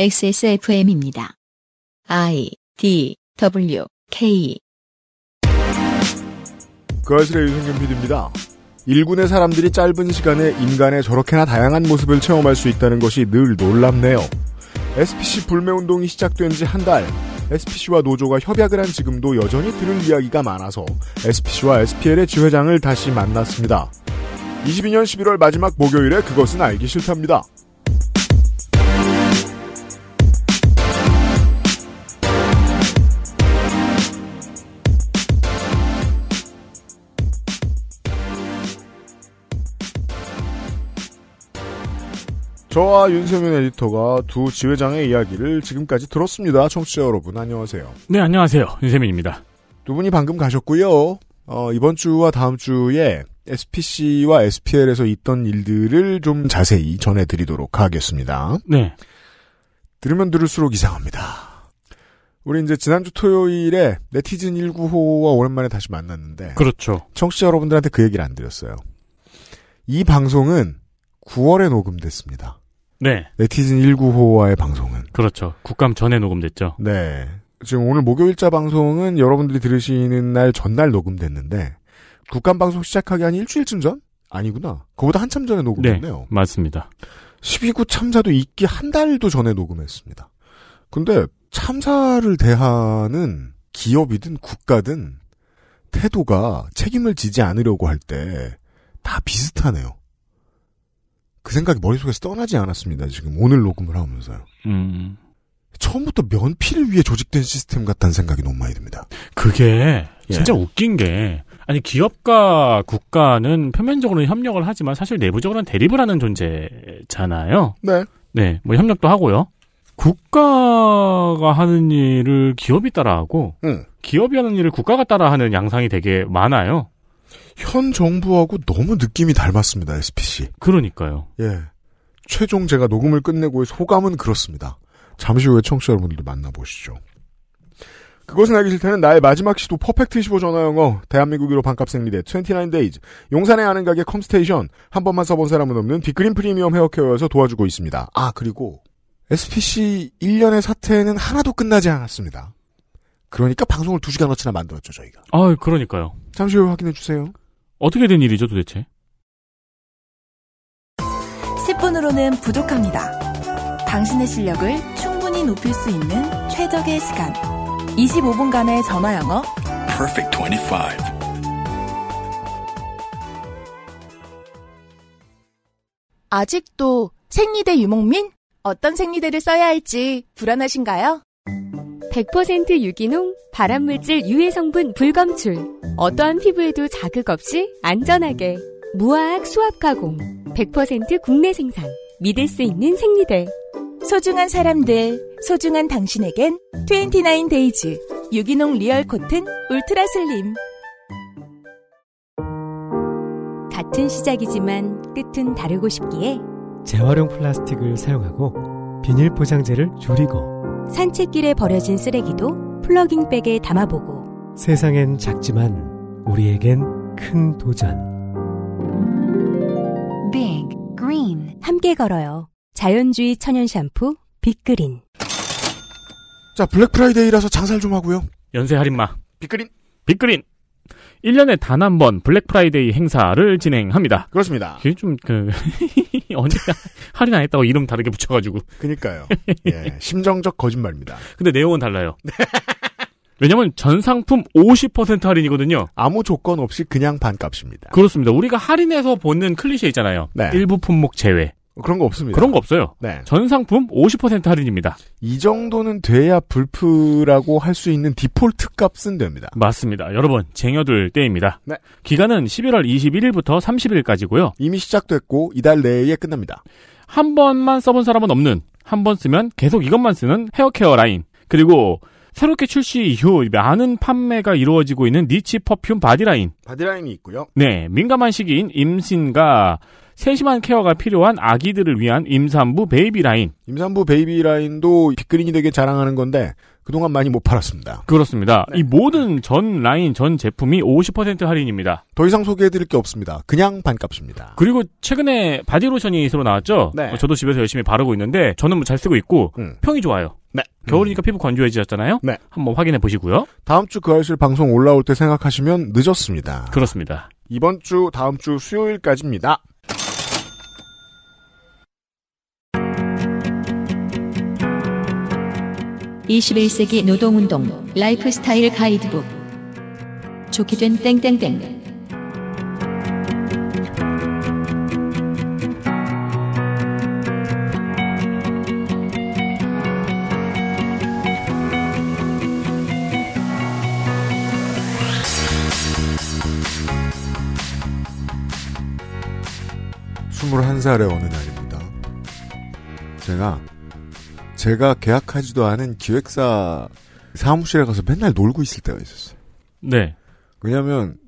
XSFM입니다. I D W K 그 아실의 유승균 PD입니다. 일군의 사람들이 짧은 시간에 인간의 저렇게나 다양한 모습을 체험할 수 있다는 것이 늘 놀랍네요. SPC 불매운동이 시작된 지 한 달, SPC와 노조가 협약을 한 지금도 여전히 들을 이야기가 많아서 SPC와 SPL의 지회장을 다시 만났습니다. 22년 11월 마지막 목요일에 그것은 알기 싫답니다. 저와 윤세민 에디터가 두 지회장의 이야기를 지금까지 들었습니다. 청취자 여러분 안녕하세요. 네, 안녕하세요. 윤세민입니다. 두 분이 방금 가셨고요. 어, 이번 주와 다음 주에 SPC와 SPL에서 있던 일들을 좀 자세히 전해드리도록 하겠습니다. 네. 들으면 들을수록 이상합니다. 우리 이제 지난주 토요일에 네티즌 195와 오랜만에 다시 만났는데 그렇죠. 청취자 여러분들한테 그 얘기를 안 드렸어요. 이 방송은 9월에 녹음됐습니다. 네. 네티즌 195와의 방송은. 그렇죠. 국감 전에 녹음됐죠. 네. 지금 오늘 목요일자 방송은 여러분들이 들으시는 날 전날 녹음됐는데 국감 방송 시작하기 한 일주일쯤 전? 아니구나. 그보다 한참 전에 녹음됐네요. 맞습니다. 12구 참사도 있기 한 달도 전에 녹음했습니다. 근데 참사를 대하는 기업이든 국가든 태도가 책임을 지지 않으려고 할 때 다 비슷하네요. 그 생각이 머릿속에서 떠나지 않았습니다. 지금 오늘 녹음을 하면서요. 음. 처음부터 면피를 위해 조직된 시스템 같다는 생각이 너무 많이 듭니다. 그게 예. 진짜 웃긴 게 아니 기업과 국가는 표면적으로는 협력을 하지만 사실 내부적으로는 대립을 하는 존재잖아요. 네. 네, 뭐 협력도 하고요. 국가가 하는 일을 기업이 따라하고 응. 기업이 하는 일을 국가가 따라하는 양상이 되게 많아요. 현 정부하고 너무 느낌이 닮았습니다. SPC. 그러니까요. 예. 최종 제가 녹음을 끝내고의 소감은 그렇습니다. 잠시 후에 청취자 여러분들 만나보시죠. 그것은 알기 싫다는 나의 마지막 시도 퍼펙트 15 전화 영어 대한민국 1호 반값 생리대 29days 용산에 아는 가게 컴스테이션 한 번만 써본 사람은 없는 빅그린 프리미엄 헤어케어에서 도와주고 있습니다. 아 그리고 SPC 1년의 사태는 하나도 끝나지 않았습니다. 그러니까 방송을 2시간어치나 만들었죠 저희가. 아, 그러니까요. 잠시 후에 확인해 주세요. 어떻게 된 일이죠, 도대체? 10분으로는 부족합니다. 당신의 실력을 충분히 높일 수 있는 최적의 시간. 25분간의 전화 영어. Perfect 25. 아직도 생리대 유목민? 어떤 생리대를 써야 할지 불안하신가요? 100% 유기농, 발암물질 유해 성분 불검출. 어떠한 피부에도 자극 없이 안전하게. 무화학 수압 가공. 100% 국내 생산. 믿을 수 있는 생리대. 소중한 사람들, 소중한 당신에겐 29데이즈 유기농 real cotton ultra slim. 같은 시작이지만 끝은 다르고 싶기에 재활용 플라스틱을 사용하고 비닐 포장재를 줄이고 산책길에 버려진 쓰레기도 plogging bag에 담아보고 세상엔 작지만 우리에겐 큰 도전 Big Green 함께 걸어요. 자연주의 천연 샴푸 빅그린 자 블랙 프라이데이라서 장사를 좀 하고요. 연쇄 할인마. 빅그린 빅그린. 1년에 단 한 번 블랙 프라이데이 행사를 진행합니다. 그렇습니다. 그게 좀, 그, 언제 할인 안 했다고 이름 다르게 붙여가지고. 그니까요. 예, 심정적 거짓말입니다. 근데 내용은 달라요. 왜냐면 전 상품 50% 할인이거든요. 아무 조건 없이 그냥 반값입니다. 그렇습니다. 우리가 할인해서 보는 클리셰 있잖아요. 네. 일부 품목 제외. 그런 거 없습니다. 그런 거 없어요. 네. 전 상품 50% 할인입니다. 이 정도는 돼야 블프라고 할 수 있는 디폴트 값은 됩니다. 맞습니다. 여러분, 쟁여둘 때입니다. 네. 기간은 11월 21일부터 30일까지고요. 이미 시작됐고 이달 내에 끝납니다. 한 번만 써본 사람은 없는, 한 번 쓰면 계속 이것만 쓰는 hair care line. 그리고 새롭게 출시 이후 많은 판매가 이루어지고 있는 niche perfume body line. body line이 있고요. 네, 민감한 시기인 임신과 세심한 케어가 필요한 아기들을 위한 임산부 baby line. 임산부 baby line도 빅그린이 되게 자랑하는 건데 그동안 많이 못 팔았습니다. 그렇습니다. 이 모든 전 라인 전 제품이 50% 할인입니다. 더 이상 소개해드릴 게 없습니다. 그냥 반값입니다. 그리고 최근에 바디로션이 새로 나왔죠? 네. 어, 저도 집에서 열심히 바르고 있는데 저는 뭐 잘 쓰고 있고 음. 평이 좋아요. 네. 겨울이니까 피부 건조해지셨잖아요? 네. 한번 확인해 보시고요. 다음 주 그 알실 방송 올라올 때 생각하시면 늦었습니다. 그렇습니다. 이번 주 다음 주 수요일까지입니다. (21세기) 노동운동 라이프스타일 가이드북 좋게 된 땡땡땡 스물한 살의 어느 날입니다. 제가 제가 계약하지도 않은 기획사 사무실에 가서 맨날 놀고 있을 때가 있었어요. 네. 왜냐면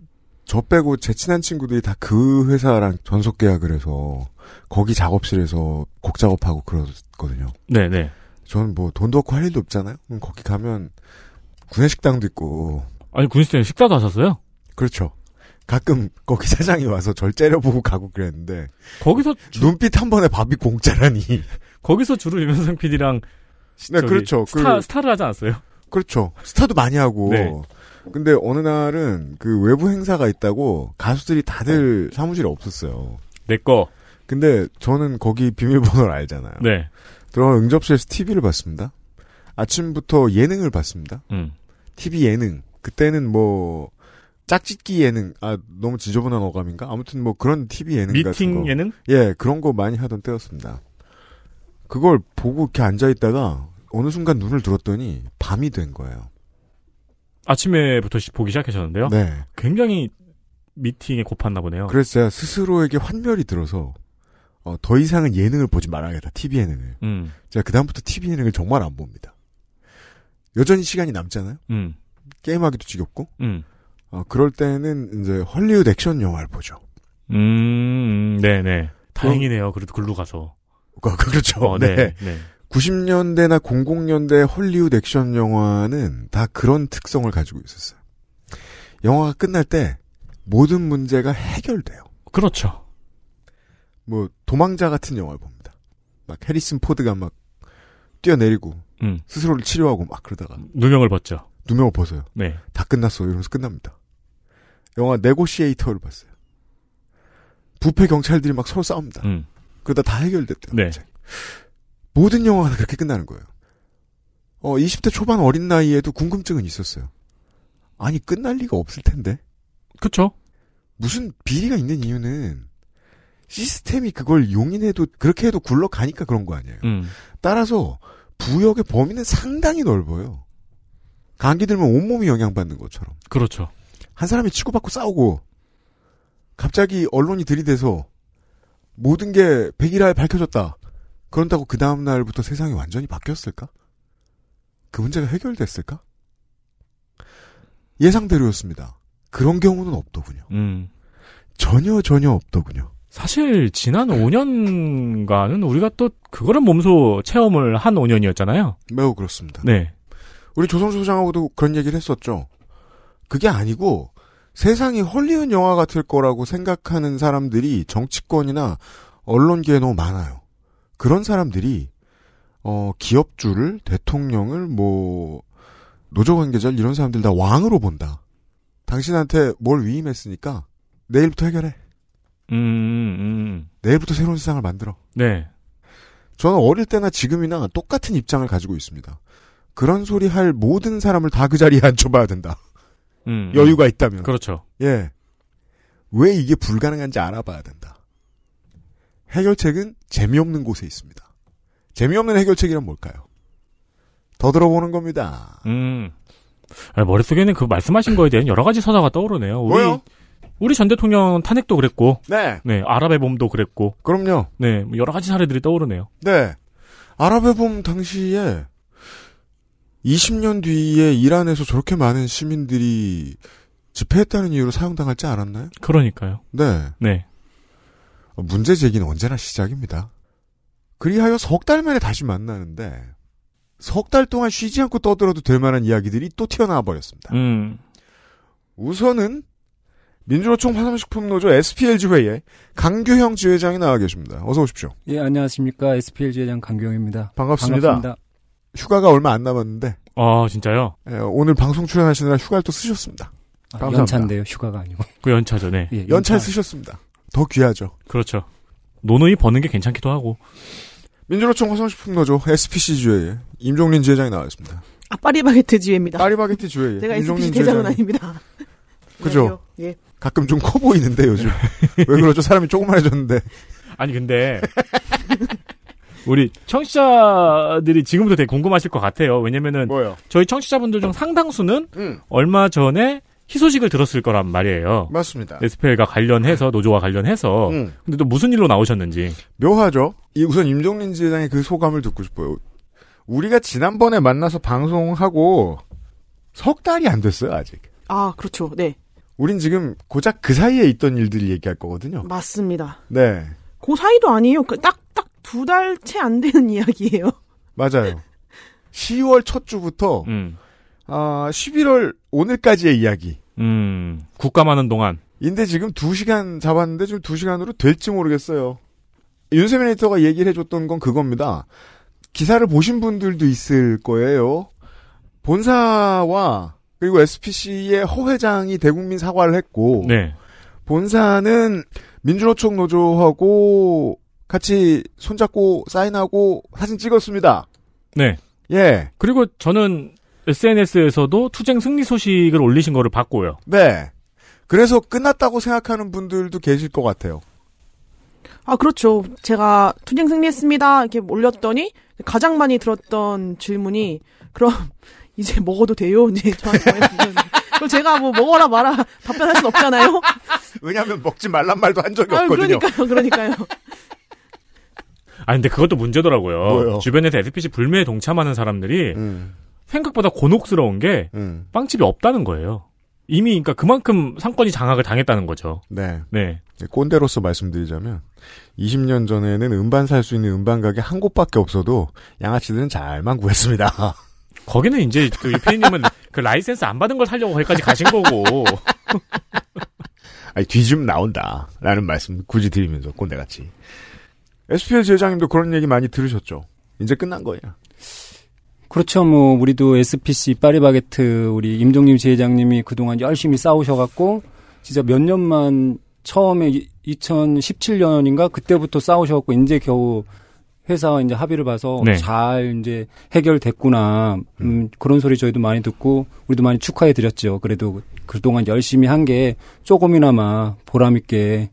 저 빼고 제 친한 친구들이 다 그 회사랑 전속 계약을 해서 거기 작업실에서 곡 작업하고 그러거든요. 네, 네. 저는 뭐 돈도 없고 할 일도 없잖아요. 거기 가면 구내식당도 있고 아니, 군수님 식사도 하셨어요? 그렇죠. 가끔 거기 사장이 와서 절 째려보고 가고 그랬는데 거기서 주, 눈빛 한 번에 밥이 공짜라니. 거기서 주로 유명상 PD랑 네, 그렇죠. 스타, 그- 스타를 하지 않았어요? 그렇죠. 스타도 많이 하고. 네. 근데 어느 날은 그 외부 행사가 있다고 가수들이 다들 사무실에 없었어요. 내 거. 근데 저는 거기 비밀번호를 알잖아요. 네. 들어가 응접실에서 TV를 봤습니다. 아침부터 예능을 봤습니다. 음. TV 예능. 그때는 뭐 짝짓기 예능. 아 너무 지저분한 어감인가? 아무튼 뭐 그런 TV 예능 같은 거. 미팅 예능? 예, 그런 거 많이 하던 때였습니다. 그걸 보고 이렇게 앉아 있다가 어느 순간 눈을 들었더니 밤이 된 거예요. 아침에부터 시- 보기 시작하셨는데요? 네. 굉장히 미팅에 고팠나 보네요. 그래서 제가 스스로에게 환멸이 들어서 어, 더 이상은 예능을 보지 말아야겠다. TV 예능을. 음, 제가 그다음부터 TV 예능을 정말 안 봅니다. 여전히 시간이 남잖아요. 음, 게임하기도 지겹고. 음. 어, 그럴 때는 이제 헐리우드 액션 영화를 보죠. 음, 네네. 다행이네요. 그래도 글로 가서. 그- 그렇죠. 어, 네. 네. 네. 90년대나 00년대 헐리우드 액션 영화는 다 그런 특성을 가지고 있었어요. 영화가 끝날 때 모든 문제가 해결돼요. 그렇죠. 뭐 도망자 같은 영화를 봅니다. 막 해리슨 포드가 막 뛰어내리고 음. 스스로를 치료하고 막 그러다가 누명을 벗죠. 누명을 벗어요. 네. 다 끝났어 이러면서 끝납니다. 영화 네고시에이터를 봤어요. 부패 경찰들이 막 서로 싸웁니다. 음. 그러다 다 해결됐대요. 네. 모든 영화가 다 그렇게 끝나는 거예요. 어, 20대 초반 어린 나이에도 궁금증은 있었어요. 아니, 끝날 리가 없을 텐데. 그쵸. 무슨 비리가 있는 이유는 시스템이 그걸 용인해도, 그렇게 해도 굴러가니까 그런 거 아니에요. 음. 따라서 부역의 범위는 상당히 넓어요. 감기 들면 온몸이 영향받는 것처럼. 그렇죠. 한 사람이 치고받고 싸우고, 갑자기 언론이 들이대서 모든 게 백일하에 밝혀졌다. 그런다고 그 다음 날부터 세상이 완전히 바뀌었을까? 그 문제가 해결됐을까? 예상대로였습니다. 그런 경우는 없더군요. 음. 전혀 전혀 없더군요. 사실 지난 5년간은 우리가 또 그거를 몸소 체험을 한 5년이었잖아요. 매우 그렇습니다. 네. 우리 조성수 소장하고도 그런 얘기를 했었죠. 그게 아니고 세상이 헐리우드 영화 같을 거라고 생각하는 사람들이 정치권이나 언론계에 너무 많아요. 그런 사람들이 어 기업주를 대통령을 뭐 노조 관계자를 이런 사람들 다 왕으로 본다. 당신한테 뭘 위임했으니까 내일부터 해결해. 음, 음. 내일부터 새로운 세상을 만들어. 네. 저는 어릴 때나 지금이나 똑같은 입장을 가지고 있습니다. 그런 소리 할 모든 사람을 다 그 자리에 앉혀봐야 된다. 음. 여유가 있다면. 그렇죠. 예. 왜 이게 불가능한지 알아봐야 된다. 해결책은 재미없는 곳에 있습니다. 재미없는 해결책이란 뭘까요? 더 들어보는 겁니다. 음. 아, 머릿속에는 그 말씀하신 거에 대한 여러 가지 서사가 떠오르네요. 우리, 뭐요? 우리 전 대통령 탄핵도 그랬고, 네. 네, 아랍의 봄도 그랬고, 그럼요. 네, 뭐 여러 가지 사례들이 떠오르네요. 네. 아랍의 봄 당시에 20년 뒤에 이란에서 저렇게 많은 시민들이 집회했다는 이유로 사용당하지 않았나요? 그러니까요. 네. 네. 문제 제기는 언제나 시작입니다. 그리하여 석 달 만에 다시 만나는데 석 달 동안 쉬지 않고 떠들어도 될 만한 이야기들이 또 튀어나와 버렸습니다. 음. 우선은 민주노총 화성식품노조 SPLG 회의에 강규형 지회장이 나와 계십니다. 어서 오십시오. 예, 안녕하십니까. SPL 지회장 강경입니다. 반갑습니다. 반갑습니다. 휴가가 얼마 안 남았는데 아, 진짜요? 예, 오늘 방송 출연하시느라 휴가를 또 쓰셨습니다. 아. 연차인데요, 휴가가 아니고. 그 연차죠, 네. 예, 연차에 쓰셨습니다. 더 귀하죠. 그렇죠. 노노이 버는 게 괜찮기도 하고. 민주노총 화성식품 노조 SPC 주회에 임종린 지회장이 나와 있습니다. 아, 파리바게트 지회입니다. 파리바게트 주회에 제가 임종린 SPC 대장은 아닙니다. 그죠? 안녕하세요. 예. 가끔 좀 커 보이는데 요즘 왜 그러죠? 사람이 조그만해졌는데 아니, 근데. 우리 청취자들이 지금부터 되게 궁금하실 것 같아요. 왜냐면은 뭐요? 저희 청취자분들 중 상당수는 음, 얼마 전에 희소식을 들었을 거란 말이에요. 맞습니다. SPL과 관련해서 노조와 관련해서 음, 근데 또 무슨 일로 나오셨는지 묘하죠. 이 우선 임종린 지회장의 그 소감을 듣고 싶어요. 우리가 지난번에 만나서 방송하고 석 달이 안 됐어요 아직. 아, 그렇죠. 네. 우린 지금 고작 그 사이에 있던 일들 얘기할 거거든요. 맞습니다. 네, 그 사이도 아니에요. 그 딱, 딱 두 달 채 안 되는 이야기예요. 맞아요. 10월 첫 주부터 음. 아 11월 오늘까지의 이야기. 음. 국감 하는 동안 인데 지금 2시간 잡았는데 지금 2시간으로 될지 모르겠어요. 윤세민 에디터가 얘기를 해줬던 건 그겁니다. 기사를 보신 분들도 있을 거예요. 본사와 그리고 SPC의 허 회장이 대국민 사과를 했고 네. 본사는 민주노총 노조하고 같이 손잡고 사인하고 사진 찍었습니다. 네. 예, 그리고 저는 SNS에서도 투쟁 승리 소식을 올리신 거를 봤고요. 네. 그래서 끝났다고 생각하는 분들도 계실 것 같아요. 아, 그렇죠. 제가 투쟁 승리했습니다. 이렇게 올렸더니 가장 많이 들었던 질문이 그럼 이제 먹어도 돼요? 이제 저한테. 그럼 제가 뭐 먹어라 마라 답변할 순 없잖아요. 왜냐하면 먹지 말란 말도 한 적이 아, 없거든요. 그러니까요, 그러니까요. 아 근데 그것도 문제더라고요. 뭐요? 주변에서 SPC 불매에 동참하는 사람들이 음, 생각보다 곤혹스러운 게 음, 빵집이 없다는 거예요. 이미 그러니까 그만큼 상권이 장악을 당했다는 거죠. 네. 네. 꼰대로서 말씀드리자면 20년 전에는 음반 살 수 있는 음반 가게 한 곳밖에 없어도 양아치들은 잘만 구했습니다. 거기는 이제 그 유피님은 그 라이센스 안 받은 걸 살려고 거기까지 가신 거고. 아니 뒤좀 나온다라는 말씀 굳이 드리면서 꼰대같이. SPL 지회장님도 그런 얘기 많이 들으셨죠. 이제 끝난 거예요. 그렇죠. 뭐 우리도 SPC 파리바게트 우리 임종린 지회장님이 그동안 열심히 싸우셔갖고 진짜 몇 년만 처음에 2017년인가 그때부터 싸우셔갖고 이제 겨우 회사와 이제 합의를 봐서 네. 잘 이제 해결됐구나. 음, 그런 소리 저희도 많이 듣고 우리도 많이 축하해 드렸죠. 그래도 그동안 열심히 한 게 조금이나마 보람 있게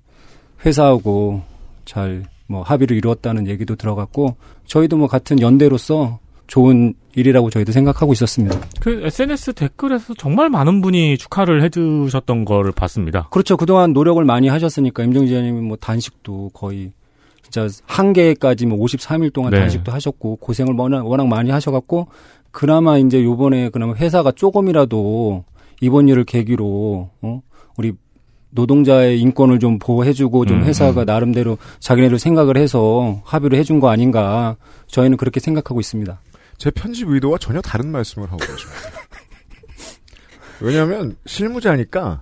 회사하고 잘 뭐 합의를 이루었다는 얘기도 들어갔고 저희도 뭐 같은 연대로서 좋은 일이라고 저희도 생각하고 있었습니다. 그 SNS 댓글에서 정말 많은 분이 축하를 해주셨던 거를 봤습니다. 그렇죠. 그동안 노력을 많이 하셨으니까 임정지 의원님이 뭐 단식도 거의 진짜 한 개까지 뭐 53일 동안 네. 단식도 하셨고 고생을 워낙, 워낙 많이 하셔갖고 그나마 이제 요번에 그나마 회사가 조금이라도 이번 일을 계기로 어 우리 노동자의 인권을 좀 보호해주고 좀 음, 회사가 나름대로 자기네들 생각을 해서 합의를 해준 거 아닌가 저희는 그렇게 생각하고 있습니다. 제 편집 의도와 전혀 다른 말씀을 하고 계십니다. 왜냐하면 실무자니까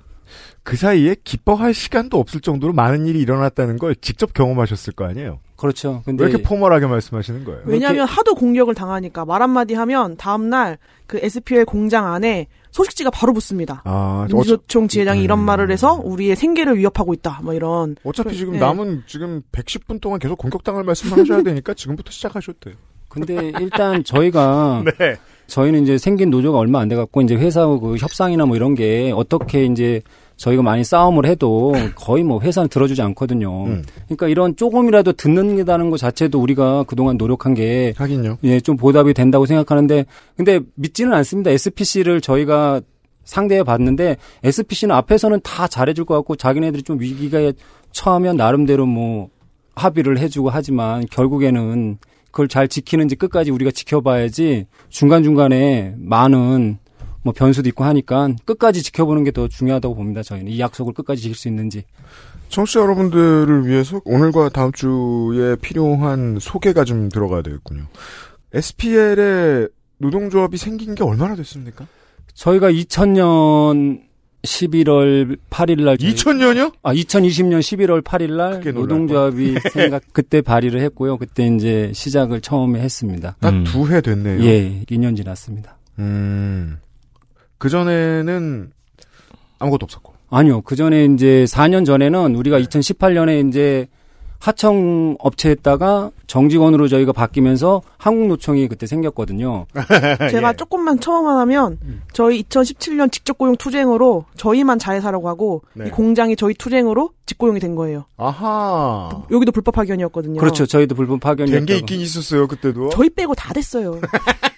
그 사이에 기뻐할 시간도 없을 정도로 많은 일이 일어났다는 걸 직접 경험하셨을 거 아니에요. 그렇죠. 근데 왜 이렇게 포멀하게 말씀하시는 거예요? 왜냐하면 하도 공격을 당하니까 말 한마디 하면 다음날 그 SPL 공장 안에 소식지가 바로 붙습니다. 아, 어차, 민주노총 지회장이 이런 음. 말을 해서 우리의 생계를 위협하고 있다. 뭐 이런. 어차피 지금 네. 남은 지금 110분 동안 계속 공격당할 말씀을 하셔야 되니까 지금부터 시작하셔도 돼요. 근데 일단 저희가 네. 저희는 이제 생긴 노조가 얼마 안 돼 갖고 이제 회사하고 그 협상이나 뭐 이런 게 어떻게 이제 저희가 많이 싸움을 해도 거의 뭐 회사는 들어주지 않거든요. 음. 그러니까 이런 조금이라도 듣는다는 것 자체도 우리가 그동안 노력한 게 하긴요. 예, 좀 보답이 된다고 생각하는데 근데 믿지는 않습니다. SPC를 저희가 상대해 봤는데 SPC는 앞에서는 다 잘해줄 것 같고 자기네들이 좀 위기가 처하면 나름대로 뭐 합의를 해주고 하지만 결국에는 그걸 잘 지키는지 끝까지 우리가 지켜봐야지 중간중간에 많은 뭐 변수도 있고 하니까 끝까지 지켜보는 게 더 중요하다고 봅니다. 저희는 이 약속을 끝까지 지킬 수 있는지. 청취자 여러분들을 위해서 오늘과 다음 주에 필요한 소개가 좀 들어가야 되겠군요. SPL의 노동조합이 생긴 게 얼마나 됐습니까? 저희가 2000년 11월 8일 날 2000년이요? 아 2020년 11월 8일 날 노동조합이 생각 그때 발의를 했고요. 그때 이제 시작을 처음에 했습니다. 딱 음. 두해 됐네요. 예, 2년 지났습니다. 음. 그 전에는 아무것도 없었고. 아니요. 그 전에 이제 4년 전에는 우리가 2018년에 이제 하청 업체에다가 정직원으로 저희가 바뀌면서 한국노총이 그때 생겼거든요. 제가 예. 조금만 처음만 하면 음. 저희 2017년 직접 고용 투쟁으로 저희만 자회사라고 하고 네. 이 공장이 저희 투쟁으로 직고용이 된 거예요. 아하. 여기도 불법 파견이었거든요. 그렇죠. 저희도 불법 파견이었다고. 된게 있긴 있었어요, 그때도. 저희 빼고 다 됐어요.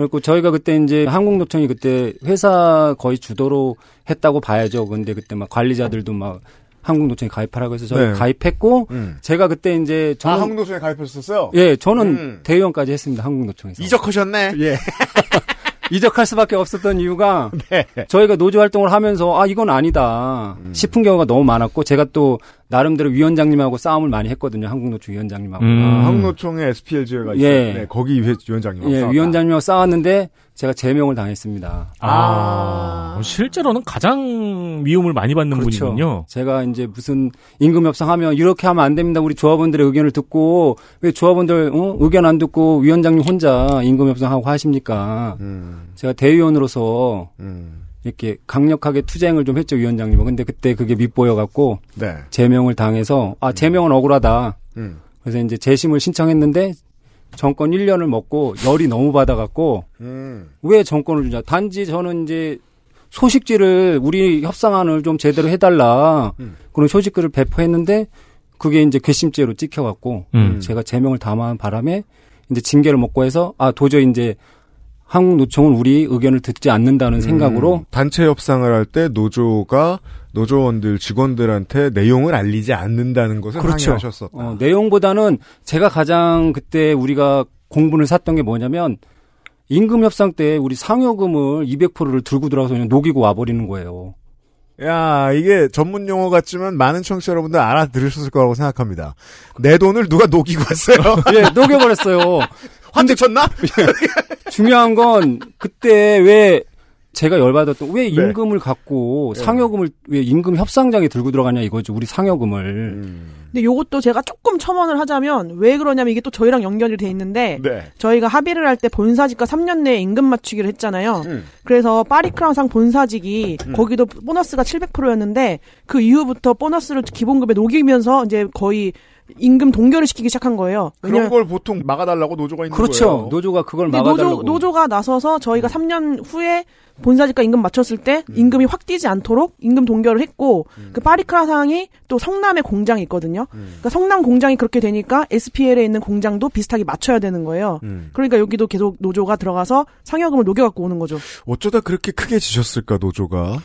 그리고 저희가 그때 이제 한국노총이 그때 회사 거의 주도로 했다고 봐야죠. 근데 그때 막 관리자들도 막 한국노총에 가입하라고 해서 저희 네. 가입했고 음. 제가 그때 이제 저는 아, 한국노총에 가입하셨었어요? 예, 저는 음. 대의원까지 했습니다. 한국노총에서. 이적하셨네. 예. 이적할 수밖에 없었던 이유가 네. 저희가 노조 활동을 하면서 아 이건 아니다 음. 싶은 경우가 너무 많았고 제가 또 나름대로 위원장님하고 싸움을 많이 했거든요 한국노총 위원장님하고 음. 아, 한국노총에 SPLG가 있어요. 예. 네, 거기 위- 위원장님. 예 위원장님하고 싸웠는데 제가 제명을 당했습니다. 아, 실제로는 가장 미움을 많이 받는 그렇죠. 분이군요. 제가 이제 무슨 임금 협상하면 이렇게 하면 안 됩니다. 우리 조합원들의 의견을 듣고 왜 조합원들 어? 의견 안 듣고 위원장님 혼자 임금 협상하고 하십니까? 음, 제가 대의원으로서 음. 이렇게 강력하게 투쟁을 좀 했죠 위원장님은. 근데 그때 그게 밑보여 갖고 네. 제명을 당해서 아 제명은 억울하다. 음. 그래서 이제 재심을 신청했는데 정권 1년을 먹고 열이 너무 받아갖고 음. 왜 정권을 주냐. 단지 저는 이제 소식지를 우리 협상안을 좀 제대로 해달라 음. 그런 소식글을 배포했는데 그게 이제 괘씸죄로 찍혀갖고 음. 제가 제명을 담아한 바람에 이제 징계를 먹고 해서 아 도저히 이제 한국노총은 우리 의견을 듣지 않는다는 생각으로 음, 단체 협상을 할 때 노조가 노조원들 직원들한테 내용을 알리지 않는다는 것을 그렇죠. 항의하셨었다. 어, 내용보다는 제가 가장 그때 우리가 공분을 샀던 게 뭐냐면 임금 협상 때 우리 상여금을 200%를 들고 들어가서 그냥 녹이고 와버리는 거예요. 야, 이게 전문 용어 같지만 많은 청취자 여러분들 알아들으셨을 거라고 생각합니다. 내 돈을 누가 녹이고 왔어요? 예, 녹여버렸어요. 환대 쳤나? 중요한 건 그때 왜 제가 열받았던 왜 네. 임금을 갖고 네. 상여금을 왜 임금 협상장에 들고 들어가냐 이거죠. 우리 상여금을. 음. 근데 요것도 제가 조금 첨언을 하자면 왜 그러냐면 이게 또 저희랑 연결이 돼 있는데 네. 저희가 합의를 할 때 본사직과 3년 내에 임금 맞추기를 했잖아요. 음. 그래서 파리크라상 본사직이 거기도 보너스가 700%였는데 그 이후부터 보너스를 기본급에 녹이면서 이제 거의 임금 동결을 시키기 시작한 거예요. 그런 걸 보통 막아달라고 노조가 있는 그렇죠. 거예요. 노조가 그걸 막아달라고. 노조, 노조 가 나서서 저희가 3년 후에 본사직과 임금 맞췄을 때 임금이 확 뛰지 않도록 임금 동결을 했고 그 파리크라 상이 또 성남에 공장이 있거든요. 그러니까 성남 공장이 그렇게 되니까 SPL에 있는 공장도 비슷하게 맞춰야 되는 거예요. 음. 그러니까 여기도 계속 노조가 들어가서 상여금을 녹여갖고 오는 거죠. 어쩌다 그렇게 크게 지셨을까 노조가?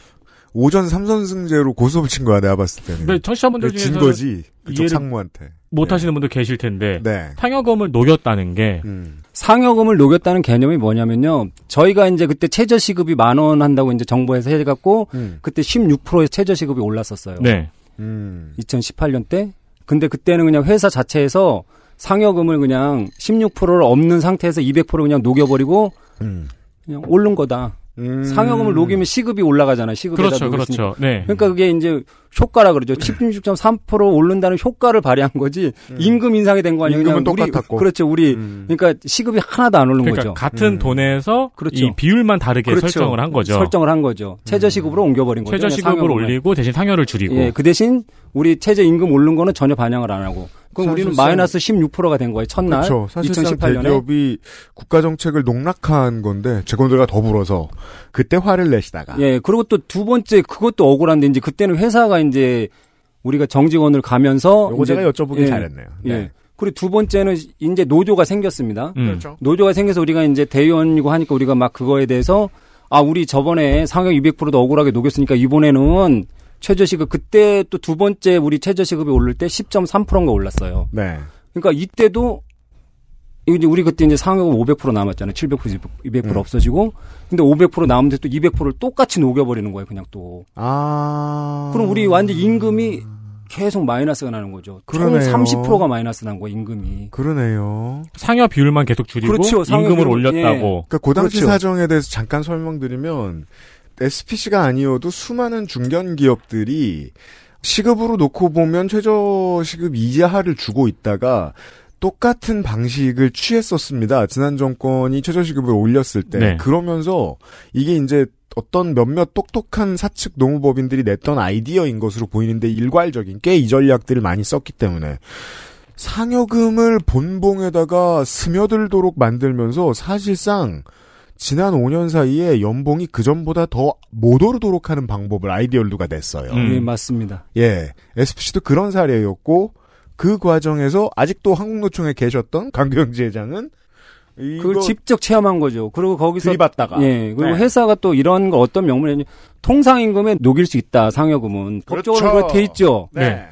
오전 삼선승제로 고소를 친 거야 내가 봤을 때는. 근데 청취자분들 중에서 거지. 그쪽 상무한테. 못 하시는 분도 계실 텐데 네. 상여금을 녹였다는 게 음. 상여금을 녹였다는 개념이 뭐냐면요. 저희가 이제 그때 최저 시급이 만 원 한다고 이제 정부에서 해갖고 음. 그때 16%의 최저 시급이 올랐었어요. 네. 음. 2018년 때. 근데 그때는 그냥 회사 자체에서 상여금을 그냥 16%를 없는 상태에서 200% 그냥 녹여버리고 음. 그냥 오른 거다. 음. 상여금을 녹이면 시급이 올라가잖아요. 시급에다 그렇죠, 녹였으니까. 그렇죠. 네. 그러니까 그게 이제 효과라 그러죠. 16.3% 오른다는 효과를 발휘한 거지 임금 인상이 된 거 아니에요. 임금은 그냥 우리- 똑같았고. 그렇죠. 우리 음. 그러니까 시급이 하나도 안 오른 그러니까 거죠. 같은 음. 돈에서 그렇죠. 이 비율만 다르게 그렇죠. 설정을 한 거죠. 설정을 한 거죠. 최저 시급으로 옮겨버린 거죠. 최저 시급을. 올리고 대신 상여를 줄이고. 예, 그 대신 우리 최저 임금 오른 거는 전혀 반영을 안 하고. 그럼 우리는 마이너스 16%가 된 거예요. 첫날 그렇죠. 사실상 2018년에. 대기업이 국가 정책을 농락한 건데 직원들과 더불어서 그때 화를 내시다가 예, 그리고 또 두 번째 그것도 억울한데 이제 그때는 회사가 이제 우리가 정직원을 가면서 요거 이제- 제가 여쭤보길 예, 잘했네요. 네. 예. 그리고 두 번째는 이제 노조가 생겼습니다. 음. 그렇죠. 노조가 생겨서 우리가 이제 대의원이고 하니까 우리가 막 그거에 대해서 아 우리 저번에 상여 200%도 억울하게 녹였으니까 이번에는 최저시급 그때 또 두 번째 우리 최저시급이 오를 때 10.3%인가 올랐어요. 네. 그러니까 이때도 이제 우리 그때 이제 상여금 500% 남았잖아요. 700% 200% 음. 없어지고 근데 500% 남은데 또 200%를 똑같이 녹여버리는 거예요. 그냥 또. 아. 그럼 우리 완전 임금이 계속 마이너스가 나는 거죠. 총 그러네요. 30%가 마이너스 난거 임금이. 그러네요. 상여 비율만 계속 줄이고 그렇죠, 상여 임금을 비율, 올렸다고. 그러니까 그 당시 그렇죠. 사정에 대해서 잠깐 설명드리면 SPC가 아니어도 수많은 중견 기업들이 시급으로 놓고 보면 최저 시급 이하를 주고 있다가 똑같은 방식을 취했었습니다. 지난 정권이 최저시급을 올렸을 때. 네. 그러면서 이게 이제 어떤 몇몇 똑똑한 사측 노무법인들이 냈던 아이디어인 것으로 보이는데 일괄적인 꽤 이 전략들을 많이 썼기 때문에 상여금을 본봉에다가 스며들도록 만들면서 사실상 지난 5년 사이에 연봉이 그 전보다 더 못 오르도록 하는 방법을 아이디어를 누가 냈어요. 음. 예, 맞습니다. 예. SPC도 그런 사례였고 그 과정에서 아직도 한국노총에 계셨던 강경지 회장은 그걸 직접 체험한 거죠. 그리고 거기서 들이받다가 예, 그리고 네. 회사가 또 이런 거 어떤 명분이 통상 임금에 녹일 수 있다. 상여금은 법적으로 그렇죠. 그렇게 돼 있죠. 네.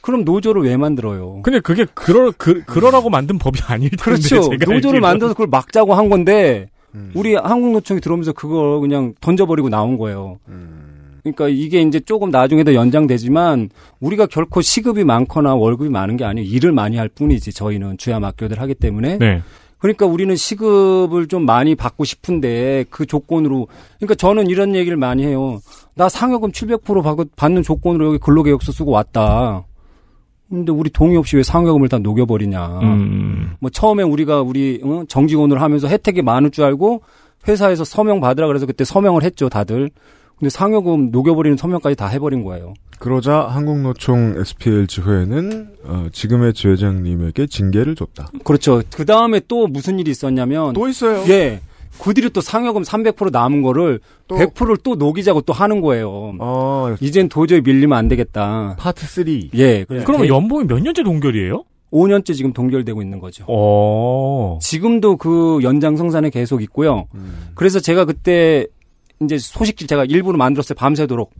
그럼 노조를 왜 만들어요? 근데 그게 그러 그, 그러라고 만든 법이 아닐 텐데. 그렇죠. 제가 노조를 알기로는. 만들어서 그걸 막자고 한 건데 음. 우리 한국노총이 들어오면서 그걸 그냥 던져버리고 나온 거예요. 음. 그러니까 이게 이제 조금 나중에 더 연장되지만 우리가 결코 시급이 많거나 월급이 많은 게 아니에요. 일을 많이 할 뿐이지 저희는 주야 막교들 하기 때문에. 네. 그러니까 우리는 시급을 좀 많이 받고 싶은데 그 조건으로 그러니까 저는 이런 얘기를 많이 해요. 나 상여금 700% 받- 받는 조건으로 여기 근로계약서 쓰고 왔다. 근데 우리 동의 없이 왜 상여금을 다 녹여버리냐. 음. 뭐 처음에 우리가 우리 어? 정직원으로 하면서 혜택이 많을 줄 알고 회사에서 서명 받으라 그래서 그때 서명을 했죠 다들. 근데 상여금 녹여버리는 서명까지 다 해버린 거예요. 그러자 한국노총 SPL 지회는 어, 지금의 지회장님에게 징계를 줬다. 그렇죠. 그 다음에 또 무슨 일이 있었냐면 또 있어요. 예. 그들이 또 상여금 300% 남은 거를 또. 100%를 또 녹이자고 또 하는 거예요. 어, 이젠 도저히 밀리면 안 되겠다. 파트 3. 예. 그래서 그러면 대- 연봉이 몇 년째 동결이에요? 5년째 지금 동결되고 있는 거죠. 어. 지금도 그 연장 성산에 계속 있고요. 음. 그래서 제가 그때 이제 소식지 제가 일부러 만들었어요. 밤새도록.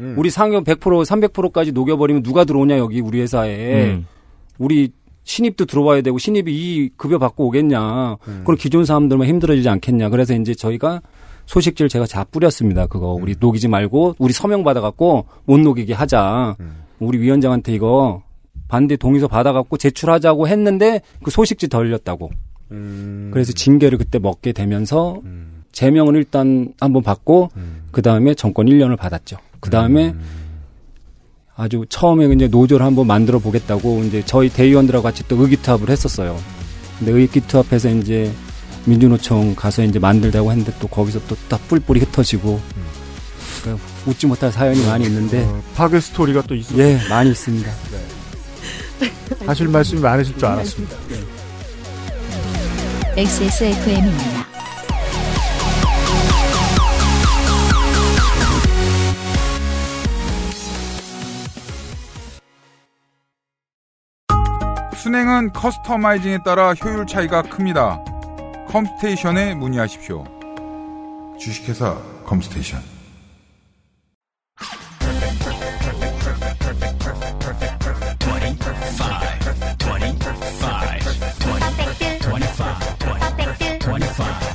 음. 우리 상여 100% 300%까지 녹여버리면 누가 들어오냐 여기 우리 회사에. 음. 우리 신입도 들어와야 되고 신입이 이 급여 받고 오겠냐. 음. 그럼 기존 사람들만 힘들어지지 않겠냐. 그래서 이제 저희가 소식지를 제가 다 뿌렸습니다. 그거 음. 우리 녹이지 말고 우리 서명 받아갖고 못 녹이게 하자. 음. 우리 위원장한테 이거 반대 동의서 받아갖고 제출하자고 했는데 그 소식지 덜렸다고. 음. 그래서 징계를 그때 먹게 되면서 음. 제명은 일단 한번 받고 음. 그 다음에 정권 1년을 받았죠. 그 다음에 음. 아주 처음에 이제 노조를 한번 만들어 보겠다고 이제 저희 대의원들하고 같이 또 의기투합을 했었어요. 근데 의기투합해서 이제 민주노총 가서 이제 만들자고 했는데 또 거기서 또딱 뿔뿔이 흩어지고 그러니까 웃지 못할 사연이 많이 있는데 어, 파괴 스토리가 또 있어. 예 많이 있습니다. 하실 말씀이 많으실 줄 알았습니다. XSFM입니다. 순행은 커스터마이징에 따라 효율 차이가 큽니다. 컴스테이션에 문의하십시오. 주식회사 컴스테이션.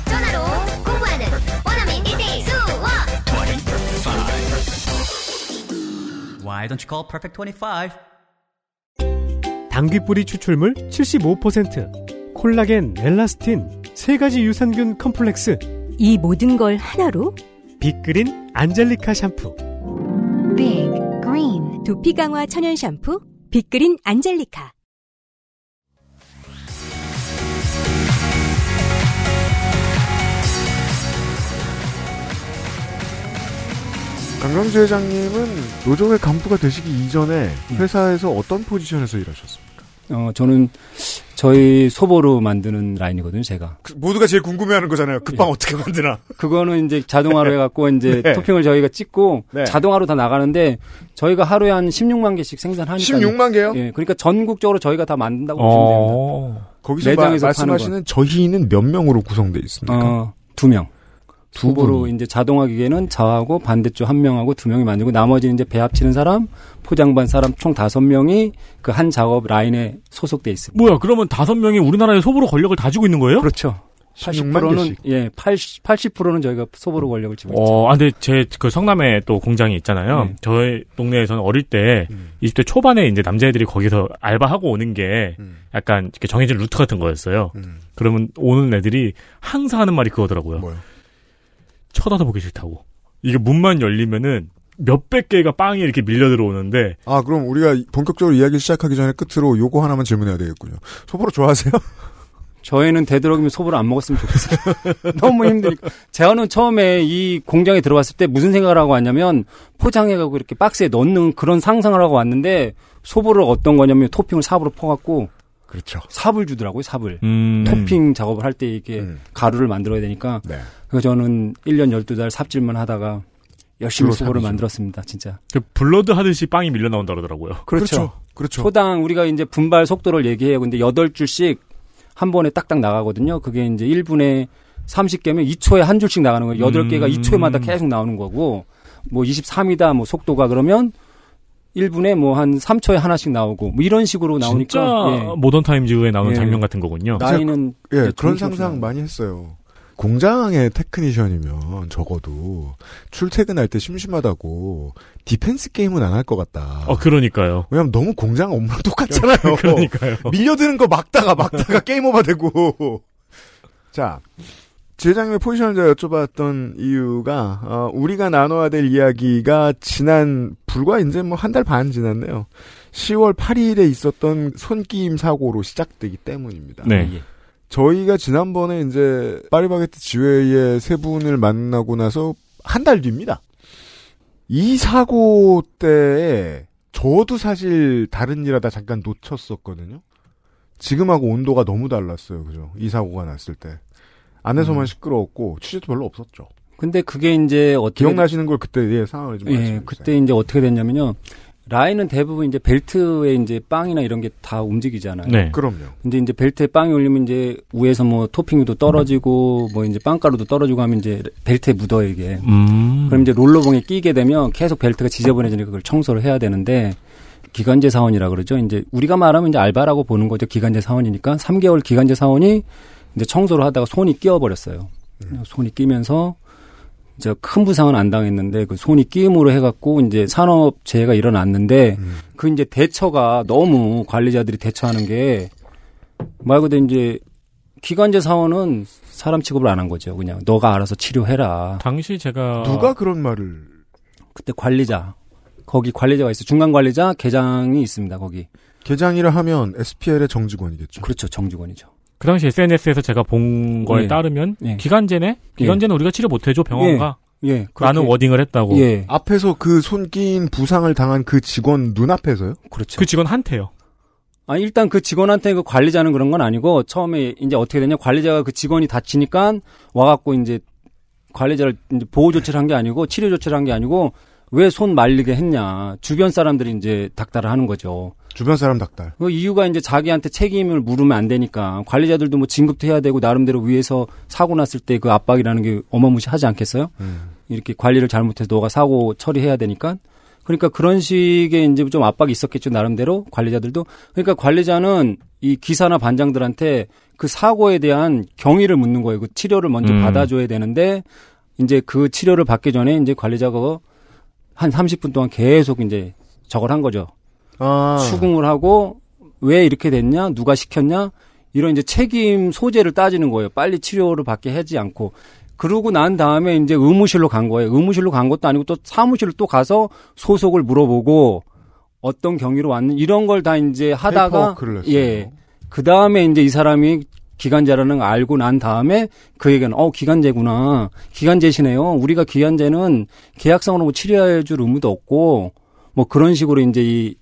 전화로 공부하는 원어민 1대1 수업 Why don't you call Perfect 25? 당귀뿌리 추출물 75%, 콜라겐, 엘라스틴, 세 가지 유산균 컴플렉스, 이 모든 걸 하나로 빅그린 안젤리카 샴푸. Big Green 두피 강화 천연 샴푸 빅그린 안젤리카. 강강주 회장님은 노조의 간부가 되시기 이전에 회사에서 어떤 포지션에서 일하셨습니까? 어 저는 저희 소보로 만드는 라인이거든요. 제가 그 모두가 제일 궁금해하는 거잖아요. 급방 어떻게 만드나? 그거는 이제 자동화로 해갖고 이제 네. 토핑을 저희가 찍고 네. 자동화로 다 나가는데 저희가 하루에 한 16만 개씩 생산하니까 16만 개요? 예, 그러니까 전국적으로 저희가 다 만든다고 보시면 됩니다. 어. 거기서 마, 매장에서 말씀하시는 저희는 몇 명으로 구성돼 있습니까? 어, 두 명. 두 두부로 분. 이제 자동화 기계는 저하고 반대쪽 한 명하고 두 명이 만들고 나머지는 이제 배 합치는 사람, 포장반 사람 총 다섯 명이 그 한 작업 라인에 소속돼 있습니다. 뭐야? 그러면 다섯 명이 우리나라의 소보로 권력을 다지고 있는 거예요? 그렇죠. 16만 80%는 개씩. 예, 80 80%는 저희가 소보로 권력을 쥐고 있죠. 어, 아, 근데 제 그 성남에 또 공장이 있잖아요. 네. 저희 동네에서는 어릴 때 음. 20대 초반에 이제 남자애들이 거기서 알바하고 오는 게 약간 이렇게 정해진 루트 같은 거였어요. 음. 그러면 오는 애들이 항상 하는 말이 그거더라고요. 뭐요? 쳐다보기 싫다고. 이게 문만 열리면은 몇백 개가 빵이 이렇게 밀려 들어오는데 아, 그럼 우리가 본격적으로 이야기 시작하기 전에 끝으로 요거 하나만 질문해야 되겠군요. 소보로 좋아하세요? 저희는 되도록이면 소보를 안 먹었으면 좋겠어요. 너무 힘드니까. 제가는 처음에 이 공장에 들어왔을 때 무슨 생각을 하고 왔냐면 포장해가고 이렇게 박스에 넣는 그런 상상을 하고 왔는데 소보를 어떤 거냐면 토핑을 삽으로 퍼갖고 그렇죠. 삽을 주더라고요, 삽을. 음. 토핑 작업을 할 때 이게 음. 가루를 만들어야 되니까. 네. 그래서 저는 1년 12달 삽질만 하다가 열심히 소보를 삽이죠. 만들었습니다, 진짜. 그 블러드 하듯이 빵이 밀려 나온다 그러더라고요. 그렇죠. 그렇죠. 초당 우리가 이제 분발 속도를 얘기해요. 근데 8줄씩 한 번에 딱딱 나가거든요. 그게 이제 1분에 30개면 2초에 한 줄씩 나가는 거예요. 8개가 음. 2초마다 계속 나오는 거고 뭐 23이다 뭐 속도가 그러면 1분에 뭐 한 3초에 하나씩 나오고 뭐 이런 식으로 나오니까 진짜 예. Modern Times에 나오는 예. 장면 같은 거군요. 나이는 예, 이제 그런 상상. 많이 했어요. 공장의 technician이면 적어도 출퇴근할 때 심심하다고 defense 게임은 안 할 것 같다. 어, 그러니까요. 왜냐면 너무 공장 업무랑 똑같잖아요. 그러니까요. 밀려드는 거 막다가 막다가 game over 되고. 자, 제장님의 포지션을 제가 여쭤봤던 이유가 어, 우리가 나눠야 될 이야기가 지난 불과 이제 뭐 한 달 반 지났네요. 10월 8일에 있었던 손끼임 사고로 시작되기 때문입니다. 네. 예. 저희가 지난번에 이제 파리바게트 지회의 세 분을 만나고 나서 한 달 뒤입니다. 이 사고 때에 저도 사실 다른 일 하다 잠깐 놓쳤었거든요. 지금하고 온도가 너무 달랐어요. 그죠? 이 사고가 났을 때. 안에서만 시끄러웠고 취재도 별로 없었죠. 근데 그게 이제 어떻게 기억나시는 걸 그때 예, 상황을 좀 예, 말씀해 그때 이제 어떻게 됐냐면요. 라인은 대부분 이제 벨트에 이제 빵이나 이런 게 다 움직이잖아요. 네. 그럼요. 근데 이제 벨트에 빵이 올리면 이제 위에서 뭐 토핑도 떨어지고 뭐 이제 빵가루도 떨어지고 하면 이제 벨트에 묻어요 이게. 음. 그럼 이제 롤러봉에 끼게 되면 계속 벨트가 지저분해지니까 그걸 청소를 해야 되는데 기간제 사원이라 그러죠. 이제 우리가 말하면 이제 알바라고 보는 거죠. 기간제 사원이니까 3개월 기간제 사원이 이제 청소를 하다가 손이 끼어버렸어요. 손이 끼면서 이제 큰 부상은 안 당했는데 그 손이 끼임으로 해갖고 이제 산업재해가 일어났는데 그 이제 대처가 너무 관리자들이 대처하는 게 말 그대로 이제 기간제 사원은 사람 취급을 안 한 거죠. 그냥 너가 알아서 치료해라. 당시 제가 누가 그런 말을 그때 관리자 거기 관리자가 있어 요 중간 관리자 계장이 있습니다. 거기 개장이라 하면 SPL의 정직원이겠죠. 그렇죠 정직원이죠. 그 당시 SNS에서 제가 본 거에 예. 따르면 예. 기간제네? 기간제는 우리가 치료 못해줘 병원가? 예, 라는 그렇게- 워딩을 했다고. 예, 앞에서 그손 끼인 부상을 당한 그 직원 눈앞에서요? 그렇죠. 그 직원한테요. 아, 일단 그 직원한테 그 관리자는 그런 건 아니고 처음에 이제 어떻게 되냐 관리자가 그 직원이 다치니까 와갖고 이제 관리자를 이제 보호 조치를 한 게 아니고 치료 조치를 한 게 아니고 왜 손 말리게 했냐 주변 사람들이 이제 닥달을 하는 거죠. 주변 사람 닥달. 그 이유가 이제 자기한테 책임을 물으면 안 되니까 관리자들도 뭐 진급도 해야 되고 나름대로 위에서 사고 났을 때 그 압박이라는 게 어마무시하지 않겠어요? 이렇게 관리를 잘못해서 너가 사고 처리해야 되니까 그러니까 그런 식의 이제 좀 압박이 있었겠죠 나름대로 관리자들도 그러니까 관리자는 이 기사나 반장들한테 그 사고에 대한 경위를 묻는 거예요. 그 치료를 먼저 음. 받아줘야 되는데 이제 그 치료를 받기 전에 이제 관리자가 한 30분 동안 계속 이제 저걸 한 거죠. 아. 수긍을 하고 왜 이렇게 됐냐, 누가 시켰냐 이런 이제 책임 소재를 따지는 거예요. 빨리 치료를 받게 하지 않고. 그러고 난 다음에 이제 의무실로 간 거예요. 의무실로 간 것도 아니고 또 사무실로 또 가서 소속을 물어보고 어떤 경위로 왔는 이런 걸 다 이제 하다가. 예. 그 다음에 이제 이 사람이 기간제라는 걸 알고 난 다음에 그 얘기는 어 기간제구나 기간제시네요. 우리가 기간제는 계약상으로 뭐 치료해 줄 의무도 없고 뭐 그런 식으로 이제 이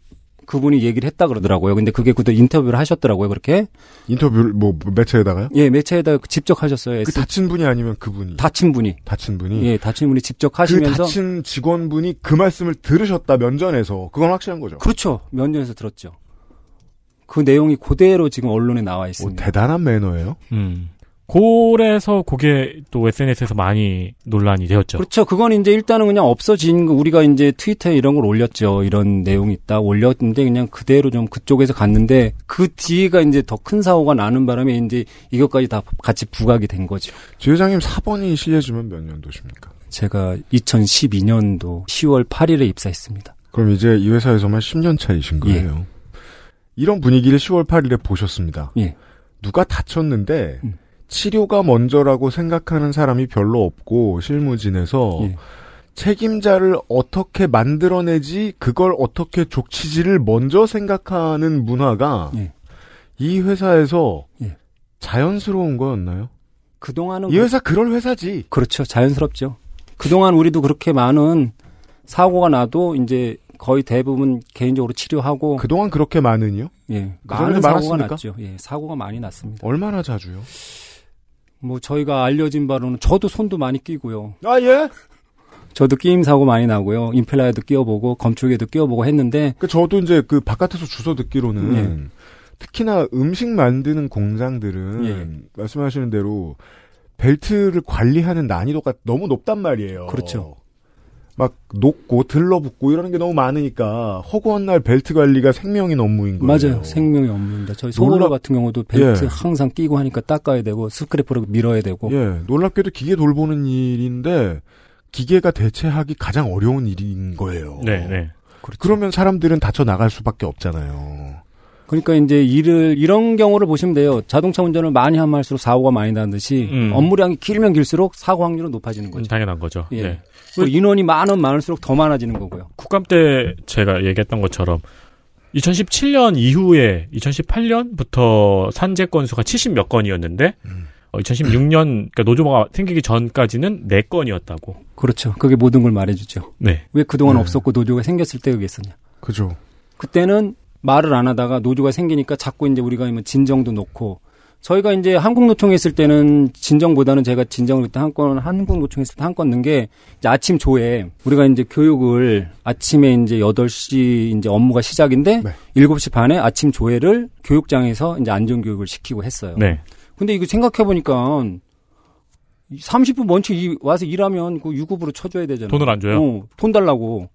그분이 얘기를 했다 그러더라고요. 근데 그게 그때 인터뷰를 하셨더라고요. 그렇게 인터뷰를 뭐 매체에다가요? 예 매체에다 직접 하셨어요. 그 다친 분이 아니면 그분이 다친 분이 다친 분이 예 다친 분이 직접 그 하시면서 다친 직원분이 그 말씀을 들으셨다 면전에서 그건 확실한 거죠. 그렇죠 면전에서 들었죠. 그 내용이 그대로 지금 언론에 나와 오, 있습니다. 대단한 매너예요. 음. 그래서 그게 또 SNS에서 많이 논란이 되었죠. 그렇죠. 그건 이제 일단은 그냥 없어진 거 우리가 이제 트위터에 이런 걸 올렸죠. 이런 내용이 있다 올렸는데 그냥 그대로 좀 그쪽에서 갔는데 그 뒤가 이제 더 큰 사고가 나는 바람에 이제 이것까지 다 같이 부각이 된 거죠. 지 회장님 4번이 실례지만 몇 년도십니까? 제가 2012년도 10월 8일에 입사했습니다. 그럼 이제 이 회사에서만 10년 차이신 거예요. 이런 분위기를 10월 8일에 보셨습니다. 예. 누가 다쳤는데 음. 치료가 먼저라고 생각하는 사람이 별로 없고 실무진에서 예. 책임자를 어떻게 만들어내지 그걸 어떻게 족치지를 먼저 생각하는 문화가 예. 이 회사에서 예. 자연스러운 거였나요? 그동안은 이 회사 그럴 회사지. 그렇죠. 자연스럽죠. 그동안 우리도 그렇게 많은 사고가 나도 이제 거의 대부분 개인적으로 치료하고 그동안 그렇게 많은요? 예. 많은 사고가? 났죠. 예. 사고가 많이 났습니다. 얼마나 자주요? 뭐 저희가 알려진 바로는 저도 손도 많이 끼고요. 아 예? 저도 끼임 사고 많이 나고요. 임펠라에도 끼워보고 검출개도 끼워보고 했는데 그 저도 이제 그 바깥에서 주워 듣기로는 예. 특히나 음식 만드는 공장들은 예. 말씀하시는 대로 벨트를 관리하는 난이도가 너무 높단 말이에요. 그렇죠. 막 녹고 들러붙고 이러는 게 너무 많으니까 허구한 날 벨트 관리가 생명인 업무인 거예요. 맞아요. 생명이 없는데 저희 소보로 놀라- 같은 경우도 벨트 예. 항상 끼고 하니까 닦아야 되고 스크래퍼로 밀어야 되고 예, 놀랍게도 기계 돌보는 일인데 기계가 대체하기 가장 어려운 일인 거예요. 네, 네. 그렇죠. 그러면 사람들은 다쳐 나갈 수밖에 없잖아요. 그러니까 이제 일을 이런 경우를 보시면 돼요. 자동차 운전을 많이 하면 할수록 사고가 많이 나는 듯이 음. 업무량이 길면 길수록 사고 확률은 높아지는 거죠. 당연한 거죠. 예. 예. 그리고 인원이 많으면 많을수록 더 많아지는 거고요. 국감 때 제가 얘기했던 것처럼 2017년 이후에 2018년부터 산재 건수가 70 몇 건이었는데 음. 어, 2016년 그러니까 노조가 생기기 전까지는 4건이었다고. 그렇죠. 그게 모든 걸 말해주죠. 네. 왜 그동안 네. 없었고 노조가 생겼을 때 그게 있었냐. 그죠. 그때는 말을 안 하다가 노조가 생기니까 자꾸 이제 우리가 뭐 진정도 놓고 저희가 이제 한국노총에 있을 때는 진정보다는 제가 진정을 그때 한 건 한국노총에 있을 때 한 건 넣은 게 이제 아침 조에 우리가 이제 교육을 아침에 이제 8시 이제 업무가 시작인데 네. 7시 반에 아침 조회를 교육장에서 이제 안전 교육을 시키고 했어요. 네. 근데 이거 생각해 보니까 30분 먼저 이- 와서 일하면 그 유급으로 쳐줘야 되잖아요. 돈을 안 줘요? 어, 돈 달라고.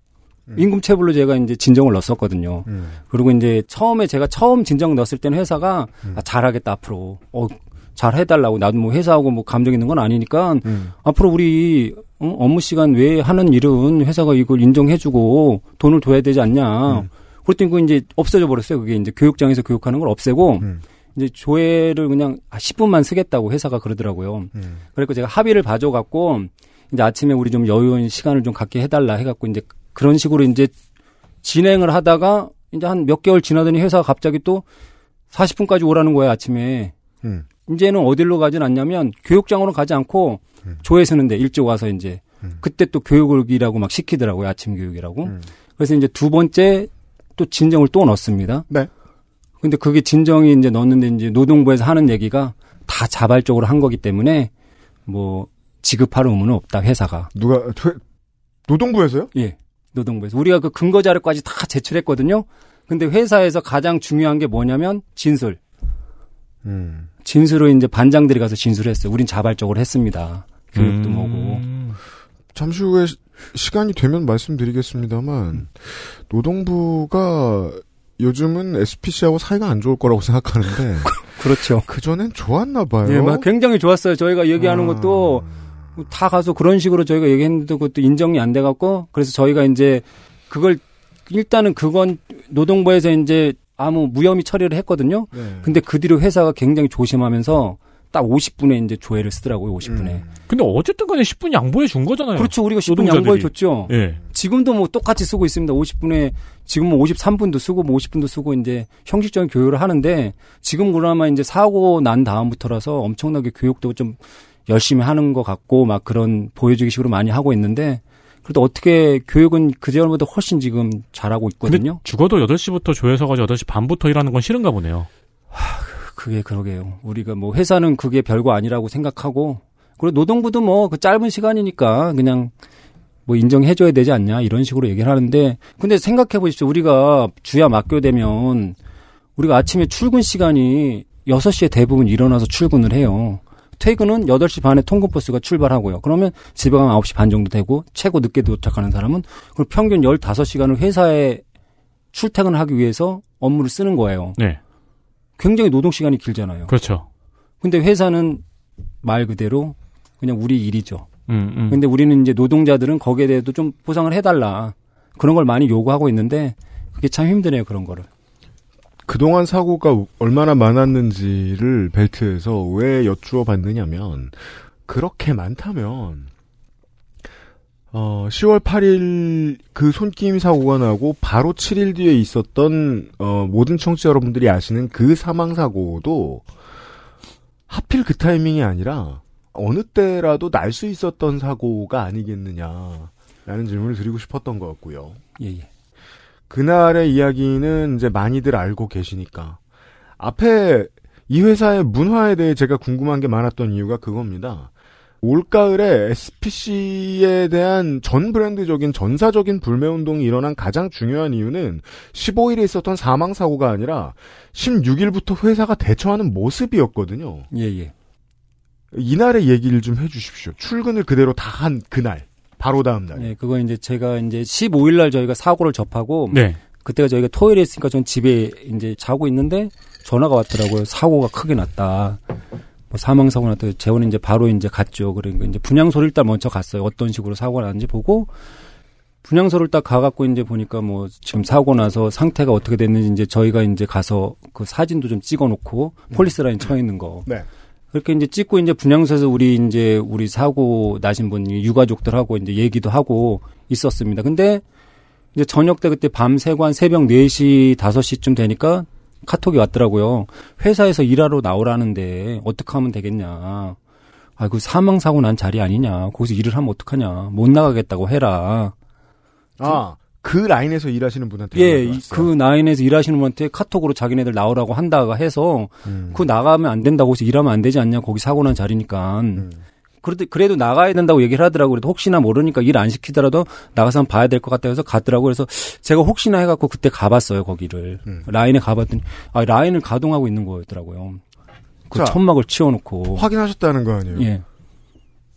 임금체불로 제가 이제 진정을 넣었었거든요. 음. 그리고 이제 처음에 제가 처음 진정 넣었을 때는 회사가 음. 아, 잘하겠다 앞으로. 어, 잘 해달라고. 나도 뭐 회사하고 뭐 감정 있는 건 아니니까 음. 앞으로 우리 어, 업무 시간 외에 하는 일은 회사가 이걸 인정해주고 돈을 둬야 되지 않냐. 음. 그랬더니 그 이제 없어져 버렸어요. 그게 이제 교육장에서 교육하는 걸 없애고 음. 이제 조회를 그냥 아, 10분만 쓰겠다고 회사가 그러더라고요. 음. 그래서 제가 합의를 봐줘갖고 이제 아침에 우리 좀 여유인 시간을 좀 갖게 해달라 해갖고 이제 그런 식으로 이제 진행을 하다가 이제 한 몇 개월 지나더니 회사가 갑자기 또 40분까지 오라는 거예요 아침에. 음. 이제는 어디로 가진 않냐면 교육장으로 가지 않고 음. 조회 쓰는데 일찍 와서 이제 음. 그때 또 교육이라고 막 시키더라고요 아침 교육이라고. 음. 그래서 이제 두 번째 또 진정을 또 넣습니다. 네. 근데 그게 진정이 이제 넣었는데 이제 노동부에서 하는 얘기가 다 자발적으로 한 거기 때문에 뭐 지급할 의무는 없다 회사가. 누가 퇴- 노동부에서요? 예. 노동부에서 우리가 그 근거 자료까지 다 제출했거든요. 근데 회사에서 가장 중요한 게 뭐냐면 진술. 음. 진술을 이제 반장들이 가서 진술했어요. 우린 자발적으로 했습니다. 교육도 음. 뭐고. 잠시 후에 시- 시간이 되면 말씀드리겠습니다만 노동부가 요즘은 SPC하고 사이가 안 좋을 거라고 생각하는데 그렇죠. 그 전엔 좋았나 봐요. 예, 막 굉장히 좋았어요. 저희가 얘기하는 아. 것도 다 가서 그런 식으로 저희가 얘기했는데 그것도 인정이 안 돼갖고 그래서 저희가 이제 그걸 일단은 그건 노동부에서 이제 아무 무혐의 처리를 했거든요. 네. 근데 그 뒤로 회사가 굉장히 조심하면서 딱 50분에 이제 조회를 쓰더라고요. 50분에. 음. 근데 어쨌든 간에 10분 양보해 준 거잖아요. 그렇죠. 우리가 10분 노동자들이. 양보해 줬죠. 예. 지금도 뭐 똑같이 쓰고 있습니다. 50분에 지금은 53분도 쓰고 뭐 50분도 쓰고 이제 형식적인 교육을 하는데 지금 그나마 이제 사고 난 다음부터라서 엄청나게 교육도 좀 열심히 하는 것 같고 막 그런 보여주기식으로 많이 하고 있는데 그래도 어떻게 교육은 그전보다 훨씬 지금 잘하고 있거든요. 죽어도 8시부터 조회서 가지고 8시 반부터 일하는 건 싫은가 보네요. 그게 그러게요. 우리가 뭐 회사는 그게 별거 아니라고 생각하고 그리고 노동부도 뭐 그 짧은 시간이니까 그냥 뭐 인정해줘야 되지 않냐 이런 식으로 얘기를 하는데 근데 생각해 보십시오. 우리가 주야 막교되면 우리가 아침에 출근 시간이 6시에 대부분 일어나서 출근을 해요. 퇴근은 8시 반에 통근버스가 출발하고요. 그러면 집에 가면 9시 반 정도 되고 최고 늦게 도착하는 사람은 그럼 평균 15시간을 회사에 출퇴근을 하기 위해서 업무를 쓰는 거예요. 네. 굉장히 노동 시간이 길잖아요. 그렇죠. 근데 회사는 말 그대로 그냥 우리 일이죠. 음, 음. 근데 우리는 이제 노동자들은 거기에 대해서 좀 보상을 해달라. 그런 걸 많이 요구하고 있는데 그게 참 힘드네요, 그런 거를. 그동안 사고가 얼마나 많았는지를 벨트에서 왜 여쭈어 봤느냐면 그렇게 많다면 어 10월 8일 그 손김 사고가 나고 바로 7일 뒤에 있었던 어 모든 청취자 여러분들이 아시는 그 사망 사고도 하필 그 타이밍이 아니라 어느 때라도 날 수 있었던 사고가 아니겠느냐라는 질문을 드리고 싶었던 것 같고요. 예, 예. 그날의 이야기는 이제 많이들 알고 계시니까. 앞에 이 회사의 문화에 대해 제가 궁금한 게 많았던 이유가 그겁니다. 올가을에 SPC에 대한 전 브랜드적인 전사적인 불매운동이 일어난 가장 중요한 이유는 15일에 있었던 사망사고가 아니라 16일부터 회사가 대처하는 모습이었거든요. 예, 예. 이날의 얘기를 좀 해주십시오. 출근을 그대로 다 한 그날. 바로 다음 날. 네, 그거 이제 제가 이제 15일 날 저희가 사고를 접하고 네. 그때가 저희가 토요일에 있으니까 전 집에 이제 자고 있는데 전화가 왔더라고요. 사고가 크게 났다. 뭐 사망 사고 났다. 재원이 이제 바로 이제 갔죠. 그러니까 이제 분향소를 일단 먼저 갔어요. 어떤 식으로 사고가 났는지 보고 분향소를 딱 가갖고 이제 보니까 뭐 지금 사고 나서 상태가 어떻게 됐는지 이제 저희가 이제 가서 그 사진도 좀 찍어놓고 폴리스 라인 쳐 있는 거. 네. 그렇게 이제 찍고 이제 분향소에서 우리 이제 우리 사고 나신 분 유가족들하고 이제 얘기도 하고 있었습니다. 근데 이제 저녁 때 그때 밤새고 한 새벽 4시, 5시쯤 되니까 카톡이 왔더라고요. 회사에서 일하러 나오라는데 어떻게 하면 되겠냐. 아이고 사망사고 난 자리 아니냐. 거기서 일을 하면 어떡하냐. 못 나가겠다고 해라. 아, 그 라인에서 일하시는 분한테. 예. 그 라인에서 일하시는 분한테 카톡으로 자기네들 나오라고 한다가 해서 음. 그 나가면 안 된다고 해서 일하면 안 되지 않냐. 거기 사고 난 자리니까. 음. 그래도 그래도 나가야 된다고 얘기를 하더라고요. 그래도 혹시나 모르니까 일 안 시키더라도 나가서 한번 봐야 될 것 같다 해서 갔더라고요. 그래서 제가 혹시나 해갖고 그때 가봤어요 거기를 음. 라인에 가봤더니 아 라인을 가동하고 있는 거였더라고요. 그 자, 천막을 씌워놓고 확인하셨다는 거 아니에요? 예,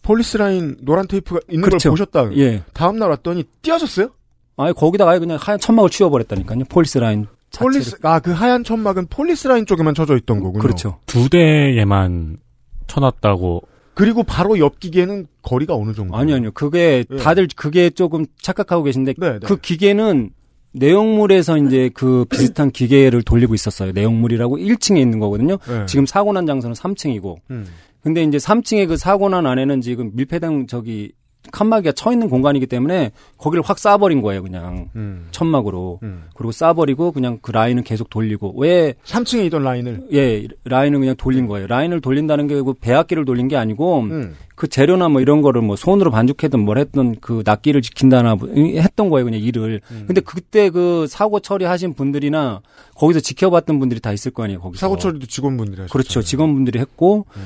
폴리스 라인 노란 테이프가 있는 그렇죠. 걸 보셨다. 예. 다음 날 왔더니 띄어졌어요? 아예 거기다가 아예 그냥 하얀 천막을 씌워버렸다니까요. 폴리스 라인 자체를. 폴리스 아 그 하얀 천막은 폴리스 라인 쪽에만 쳐져 있던 거군요. 그렇죠. 두 대에만 쳐놨다고. 그리고 바로 옆 기계는 거리가 어느 정도? 아니 아니요. 그게 예. 다들 그게 조금 착각하고 계신데 네, 네. 그 기계는 내용물에서 이제 그 비슷한 기계를 돌리고 있었어요. 내용물이라고 1층에 있는 거거든요. 네. 지금 사고 난 장소는 3층이고. 음. 근데 이제 3층에 그 사고 난 안에는 지금 밀폐된 저기 칸막이가 쳐 있는 공간이기 때문에 거기를 확 쏴버린 거예요, 그냥. 음. 천막으로. 음. 그리고 쏴버리고 그냥 그 라인을 계속 돌리고. 왜 3층에 있던 라인을 예, 라인을 그냥 돌린 거예요. 라인을 돌린다는 게 그 배악기를 돌린 게 아니고 음. 그 재료나 뭐 이런 거를 뭐 손으로 반죽했든 뭘 했든 그 낱기를 지킨다나 뭐 했던 거예요, 그냥 일을. 음. 근데 그때 그 사고 처리하신 분들이나 거기서 지켜봤던 분들이 다 있을 거 아니에요, 거기서. 사고 처리도 직원분들이 하셨죠. 그렇죠. 직원분들이 했고 음.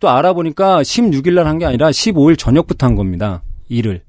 또 알아보니까 16일 날 한 게 아니라 15일 저녁부터 한 겁니다. 일을.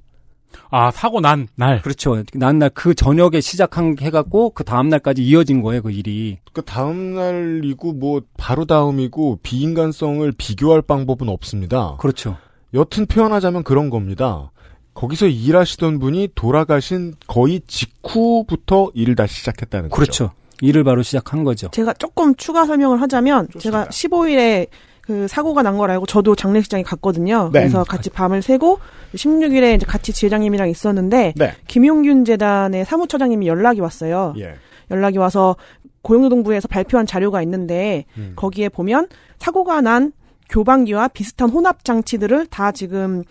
아, 사고 난 날. 그렇죠. 난 날 그 저녁에 시작한 해갖고 그 다음 날까지 이어진 거예요, 그 일이. 그 다음 날이고 뭐 바로 다음이고 비인간성을 비교할 방법은 없습니다. 그렇죠. 여튼 표현하자면 그런 겁니다. 거기서 일하시던 분이 돌아가신 거의 직후부터 일을 다시 시작했다는 거죠. 그렇죠. 일을 바로 시작한 거죠. 제가 조금 추가 설명을 하자면 좋습니다. 제가 15일에 그 사고가 난 걸 알고 저도 장례식장에 갔거든요. 네. 그래서 같이 밤을 새고 16일에 이제 같이 지회장님이랑 있었는데 네. 김용균 재단의 사무처장님이 연락이 왔어요. 예. 연락이 와서 고용노동부에서 발표한 자료가 있는데 음. 거기에 보면 사고가 난 교방기와 비슷한 혼합 장치들을 다 지금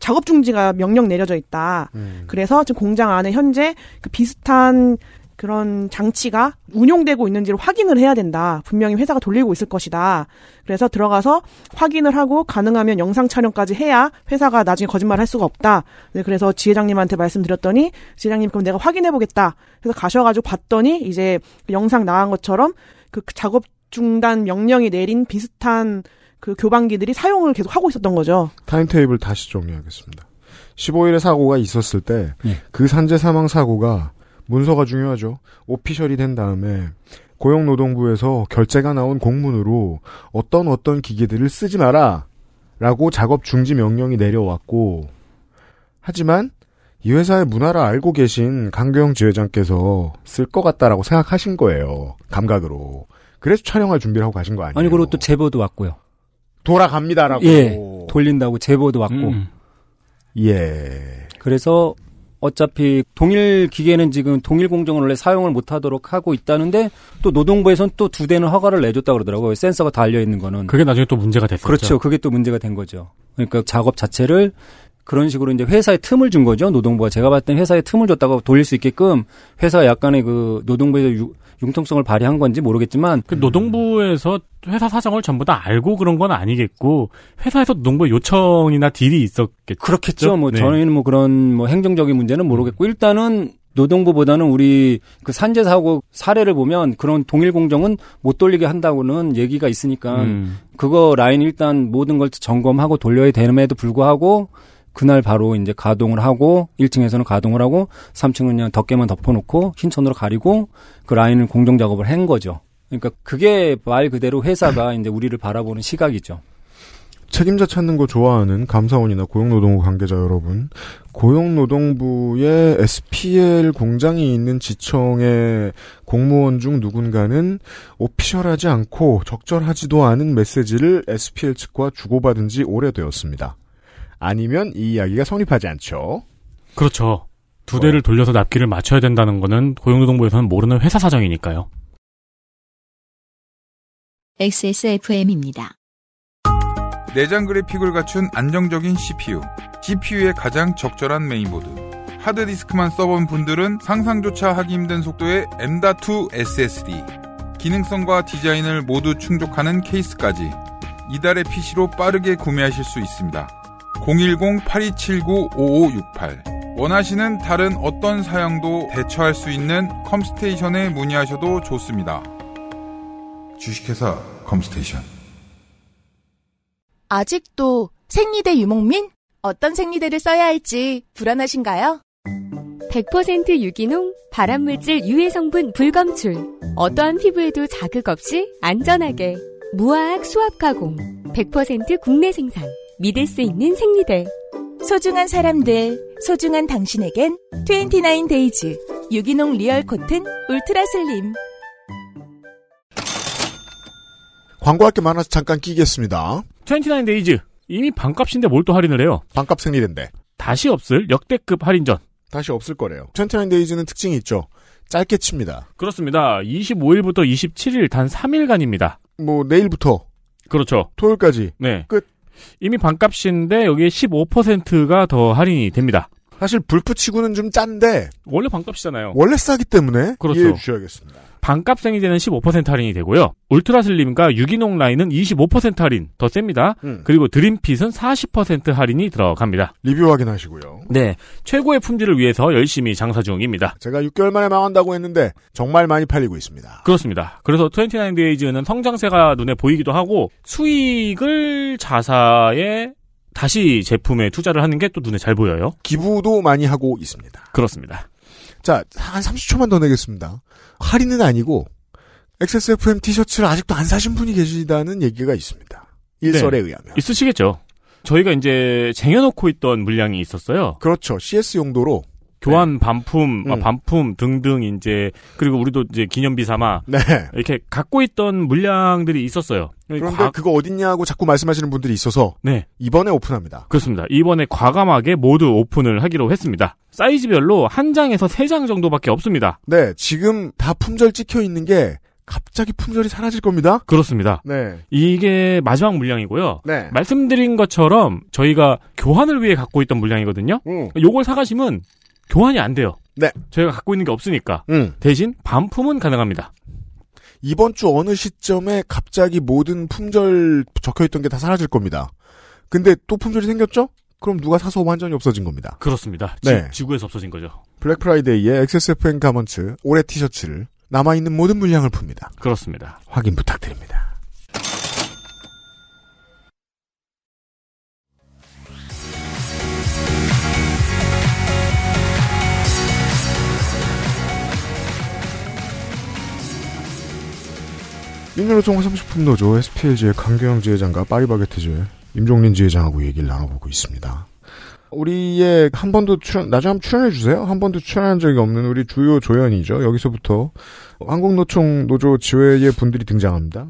작업 중지가 명령 내려져 있다. 음. 그래서 지금 공장 안에 현재 그 비슷한 그런 장치가 운용되고 있는지를 확인을 해야 된다. 분명히 회사가 돌리고 있을 것이다. 그래서 들어가서 확인을 하고 가능하면 영상 촬영까지 해야 회사가 나중에 거짓말 할 수가 없다. 네, 그래서 지회장님한테 말씀드렸더니 지회장님 그럼 내가 확인해 보겠다. 그래서 가셔가지고 봤더니 이제 그 영상 나간 것처럼 그 작업 중단 명령이 내린 비슷한 그 교반기들이 사용을 계속 하고 있었던 거죠. 타임테이블 다시 정리하겠습니다. 15일에 사고가 있었을 때그 예. 산재 사망 사고가 문서가 중요하죠. official이 된 다음에 고용노동부에서 결재가 나온 공문으로 어떤 어떤 기계들을 쓰지 마라 라고 작업 중지 명령이 내려왔고 하지만 이 회사의 문화를 알고 계신 강규형 지회장께서 쓸 것 같다라고 생각하신 거예요. 감각으로. 그래서 촬영할 준비를 하고 가신 거 아니에요? 아니 그리고 또 제보도 왔고요. 돌아갑니다라고. 예, 돌린다고 제보도 왔고. 음. 예. 그래서 어차피 동일 기계는 지금 동일 공정을 원래 사용을 못하도록 하고 있다는데 또 노동부에서는 또두 대는 허가를 내줬다 그러더라고요. 센서가 달려 있는 거는. 그게 나중에 또 문제가 됐었죠. 그렇죠. 그게 또 문제가 된 거죠. 그러니까 작업 자체를 그런 식으로 이제 회사에 틈을 준 거죠. 노동부가 제가 봤을 땐 회사에 틈을 줬다고 돌릴 수 있게끔 회사가 약간의 그 노동부에서 유- 융통성을 발휘한 건지 모르겠지만 그 노동부에서 회사 사정을 전부 다 알고 그런 건 아니겠고 회사에서 노동부 요청이나 딜이 있었겠죠. 그렇겠죠. 뭐 네. 저희는 뭐 그런 뭐 행정적인 문제는 모르겠고 일단은 노동부보다는 우리 그 산재 사고 사례를 보면 그런 동일 공정은 못 돌리게 한다고는 얘기가 있으니까 음. 그거 라인 일단 모든 걸 점검하고 돌려야 됨에도 불구하고 그날 바로 이제 가동을 하고 1층에서는 가동을 하고 3층은 그냥 덮개만 덮어놓고 흰천으로 가리고 그 라인을 공정 작업을 한 거죠. 그러니까 그게 말 그대로 회사가 이제 우리를 바라보는 시각이죠. 책임자 찾는 거 좋아하는 감사원이나 고용노동부 관계자 여러분, 고용노동부의 SPL 공장이 있는 지청의 공무원 중 누군가는 오피셜하지 않고 적절하지도 않은 메시지를 SPL 측과 주고받은 지 오래되었습니다. 아니면 이 이야기가 성립하지 않죠. 그렇죠. 두 대를 돌려서 납기를 맞춰야 된다는 거는 고용노동부에서는 모르는 회사 사정이니까요. XSFM입니다. 내장 그래픽을 갖춘 안정적인 CPU, GPU에 가장 적절한 메인보드. 하드디스크만 써본 분들은 상상조차 하기 힘든 속도의 M.2 SSD. 기능성과 디자인을 모두 충족하는 케이스까지 이달의 PC로 빠르게 구매하실 수 있습니다. 010-8279-5568 원하시는 다른 어떤 사양도 대처할 수 있는 컴스테이션에 문의하셔도 좋습니다. 주식회사 컴스테이션 아직도 생리대 유목민? 어떤 생리대를 써야 할지 불안하신가요? 100% 유기농, 발암물질 유해 성분 불검출. 어떠한 피부에도 자극 없이 안전하게. 무화학 수압 가공. 100% 국내 생산. 믿을 수 있는 생리대. 소중한 사람들, 소중한 당신에겐 29데이즈 유기농 real cotton ultra slim. 광고할 게 많아서 잠깐 끼겠습니다. 29데이즈. 이미 반값인데 뭘 또 할인을 해요? 반값 생리대인데. 다시 없을 역대급 할인전. 다시 없을 거래요. 29데이즈는 특징이 있죠. 짧게 칩니다. 그렇습니다. 25일부터 27일 단 3일간입니다. 뭐 내일부터 그렇죠. 토요일까지. 네. 끝. 이미 반값인데 여기에 15%가 더 할인이 됩니다. 사실 불프치고는 좀 짠데 원래 반값이잖아요. 원래 싸기 때문에 그렇죠. 이해해 주셔야겠습니다. 반값 생리대는 15% 할인이 되고요. 울트라 슬림과 유기농 라인은 25% 할인 더 셉니다. 음. 그리고 드림핏은 40% 할인이 들어갑니다. 리뷰 확인하시고요. 네. 최고의 품질을 위해서 열심히 장사 중입니다. 제가 6개월 만에 망한다고 했는데 정말 많이 팔리고 있습니다. 그렇습니다. 그래서 29데이즈는 성장세가 눈에 보이기도 하고 수익을 자사에 다시 제품에 투자를 하는 게 또 눈에 잘 보여요. 기부도 많이 하고 있습니다. 그렇습니다. 자, 한 30초만 더 내겠습니다. 할인은 아니고 XSFM 티셔츠를 아직도 안 사신 분이 계시다는 얘기가 있습니다. 일설에 네. 의하면. 있으시겠죠. 저희가 이제 쟁여놓고 있던 물량이 있었어요. 그렇죠. CS 용도로 교환 반품, 음. 아, 반품 등등 이제 그리고 우리도 이제 기념비 삼아 네. 이렇게 갖고 있던 물량들이 있었어요. 그런데 과- 그거 어딨냐고 자꾸 말씀하시는 분들이 있어서 네. 이번에 오픈합니다. 그렇습니다. 이번에 과감하게 모두 오픈을 하기로 했습니다. 사이즈별로 한 장에서 세 장 정도밖에 없습니다. 네, 지금 다 품절 찍혀 있는 게 갑자기 품절이 사라질 겁니다. 그렇습니다. 네. 이게 마지막 물량이고요. 네. 말씀드린 것처럼 저희가 교환을 위해 갖고 있던 물량이거든요. 음. 요걸 사가시면 교환이 안 돼요. 네. 저희가 갖고 있는 게 없으니까. 음. 대신 반품은 가능합니다. 이번 주 어느 시점에 갑자기 모든 품절 적혀 있던 게 다 사라질 겁니다. 근데 또 품절이 생겼죠? 그럼 누가 사서 완전히 없어진 겁니다. 그렇습니다. 네. 지, 구에서 없어진 거죠. 블랙 프라이데이에 XSFM Garments 올해 티셔츠를 남아있는 모든 물량을 풉니다. 그렇습니다. 확인 부탁드립니다. 민주노총 화섬식품 노조 SPL 지회 강규형 지회장과 파리바게트 지회 임종린 지회장하고 얘기를 나눠보고 있습니다. 우리의 한 번도 출연, 나중에 한번 출연해주세요. 한 번도 출연한 적이 없는 우리 주요 조연이죠. 여기서부터 한국노총 노조 지회의 분들이 등장합니다.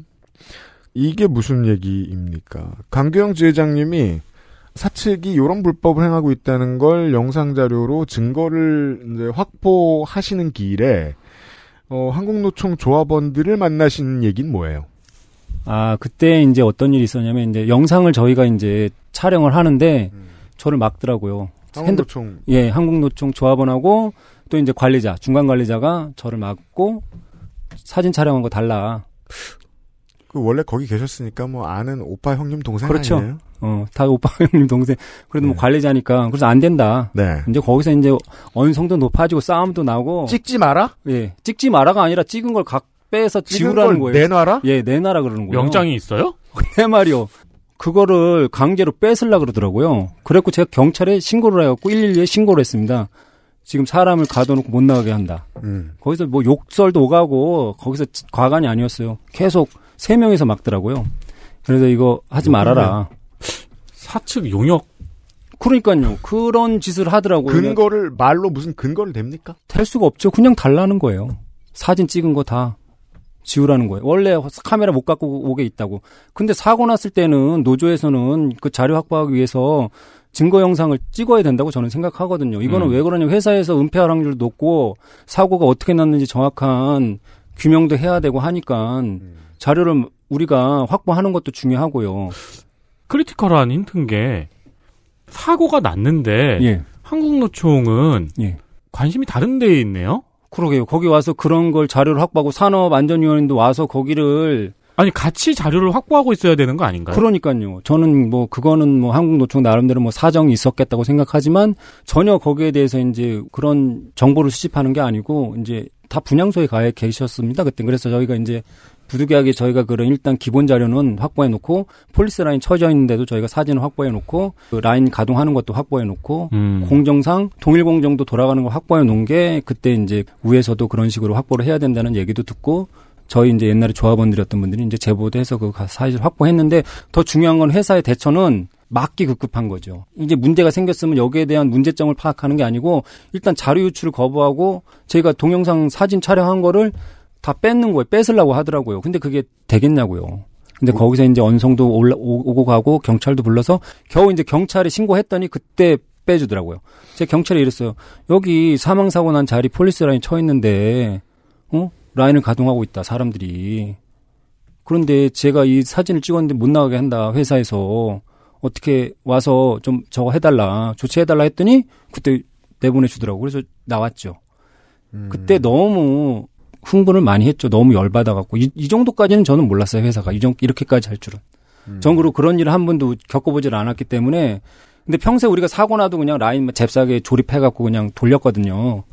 이게 무슨 얘기입니까? 강규영 지회장님이 사측이 이런 불법을 행하고 있다는 걸 영상 자료로 증거를 확보하시는 길에 어, 한국노총 조합원들을 만나신 얘기는 뭐예요? 아, 그때 이제 어떤 일이 있었냐면 이제 영상을 저희가 이제 촬영을 하는데 저를 막더라고요. 한국노총. 예, 한국노총 조합원하고 또 이제 관리자, 중간 관리자가 저를 막고 사진 촬영한 거 달라. 그 원래 거기 계셨으니까 뭐 아는 오빠 형님 동생 그렇죠. 아니에요? 어, 다 오빠 형님 동생. 그래도 뭐 관리자니까 그래서 안 된다. 네. 이제 거기서 이제 언성도 높아지고 싸움도 나고 찍지 마라? 예. 찍지 마라가 아니라 찍은 걸 각 빼서 찍은 지우라는 걸 거예요. 내놔라? 예, 내놔라 그러는 거예요. 영장이 있어요? 네 말이요. 그거를 강제로 뺏으려 그러더라고요. 그래갖고 제가 경찰에 신고를 해갖고 112에 신고를 했습니다. 지금 사람을 가둬놓고 못 나가게 한다. 음. 거기서 뭐 욕설도 오가고 거기서 지- 과간이 아니었어요. 계속 세 명이서 막더라고요. 그래서 이거 하지 말아라. 사측 용역. 그러니까요. 그런 짓을 하더라고요. 근거를 말로 무슨 근거를 댑니까? 될 수가 없죠. 그냥 달라는 거예요. 사진 찍은 거 다 지우라는 거예요. 원래 카메라 못 갖고 오게 있다고. 근데 사고 났을 때는 노조에서는 그 자료 확보하기 위해서 증거 영상을 찍어야 된다고 저는 생각하거든요. 이거는 음. 왜 그러냐면 회사에서 은폐할 확률도 높고 사고가 어떻게 났는지 정확한 규명도 해야 되고 하니까 자료를 우리가 확보하는 것도 중요하고요. 크리티컬한 힌트인 게 사고가 났는데 예. 한국노총은 예. 관심이 다른 데에 있네요. 그러게요. 거기 와서 그런 걸 자료를 확보하고 산업안전위원회도 와서 거기를 아니 같이 자료를 확보하고 있어야 되는 거 아닌가요? 그러니까요. 저는 뭐 그거는 뭐 한국노총 나름대로 뭐 사정이 있었겠다고 생각하지만 전혀 거기에 대해서 이제 그런 정보를 수집하는 게 아니고 이제 다 분향소에 가 계셨습니다. 그때 그래서 저희가 이제 부득이하게 저희가 그런 일단 기본 자료는 확보해 놓고 폴리스 라인 쳐져 있는데도 저희가 사진을 확보해 놓고 그 라인 가동하는 것도 확보해 놓고 음. 공정상 동일 공정도 돌아가는 거 확보해 놓은 게 그때 이제 위에서도 그런 식으로 확보를 해야 된다는 얘기도 듣고 저희 이제 옛날에 조합원들이었던 분들이 이제 제보도 해서 그 사실 확보했는데 더 중요한 건 회사의 대처는 막기 급급한 거죠. 이제 문제가 생겼으면 여기에 대한 문제점을 파악하는 게 아니고 일단 자료 유출을 거부하고 저희가 동영상 사진 촬영한 거를 다 뺏는 거예요. 뺏으려고 하더라고요. 근데 그게 되겠냐고요. 근데 거기서 이제 언성도 올라, 오- 오고 가고 경찰도 불러서 겨우 이제 경찰에 신고했더니 그때 빼주더라고요. 제가 경찰에 이랬어요. 여기 사망사고 난 자리 폴리스 라인 쳐 있는데, 어? 라인을 가동하고 있다, 사람들이. 그런데 제가 이 사진을 찍었는데 못 나가게 한다, 회사에서. 어떻게 와서 좀 저거 해달라, 조치해달라 했더니 그때 내보내주더라고. 그래서 나왔죠. 그때 너무 흥분을 많이 했죠. 너무 열받아갖고. 이, 이 정도까지는 저는 몰랐어요, 회사가. 이 정도, 이렇게까지 할 줄은. 전 그리고 그런 일을 한 번도 겪어보질 않았기 때문에. 근데 평소에 우리가 사고 나도 그냥 라인 잽싸게 조립해갖고 그냥 돌렸거든요.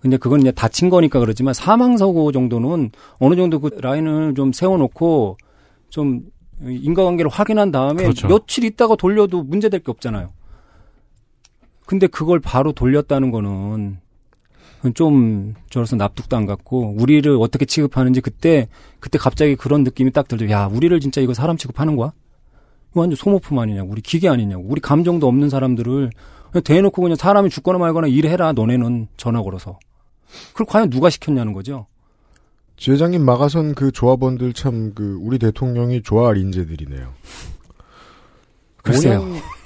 근데 그건 이제 다친 거니까 그렇지만 사망사고 정도는 어느 정도 그 라인을 좀 세워놓고 좀 인과관계를 확인한 다음에 그렇죠. 며칠 있다가 돌려도 문제될 게 없잖아요. 근데 그걸 바로 돌렸다는 거는 좀 저로서 납득도 안 갔고 우리를 어떻게 취급하는지 그때 그때 갑자기 그런 느낌이 딱 들죠. 야, 우리를 진짜 이거 사람 취급하는 거야? 완전 소모품 아니냐고. 우리 기계 아니냐고. 우리 감정도 없는 사람들을 그냥 대놓고 그냥 사람이 죽거나 말거나 일해라. 너네는 전화 걸어서. 그걸 과연 누가 시켰냐는 거죠. 지회장님 막아선 그 조합원들 참 그 우리 대통령이 좋아할 인재들이네요. 글쎄요.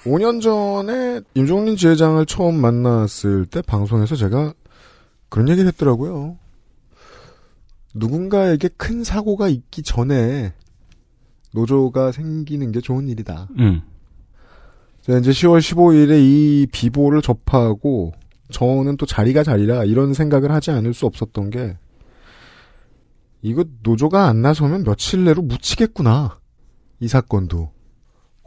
5년, 5년 전에 임종린 지회장을 처음 만났을 때 방송에서 제가 그런 얘기를 했더라고요. 누군가에게 큰 사고가 있기 전에 노조가 생기는 게 좋은 일이다. 음. 제가 이제 10월 15일에 이 비보를 접하고 저는 또 자리가 자리라 이런 생각을 하지 않을 수 없었던 게 이거 노조가 안 나서면 며칠 내로 묻히겠구나. 이 사건도.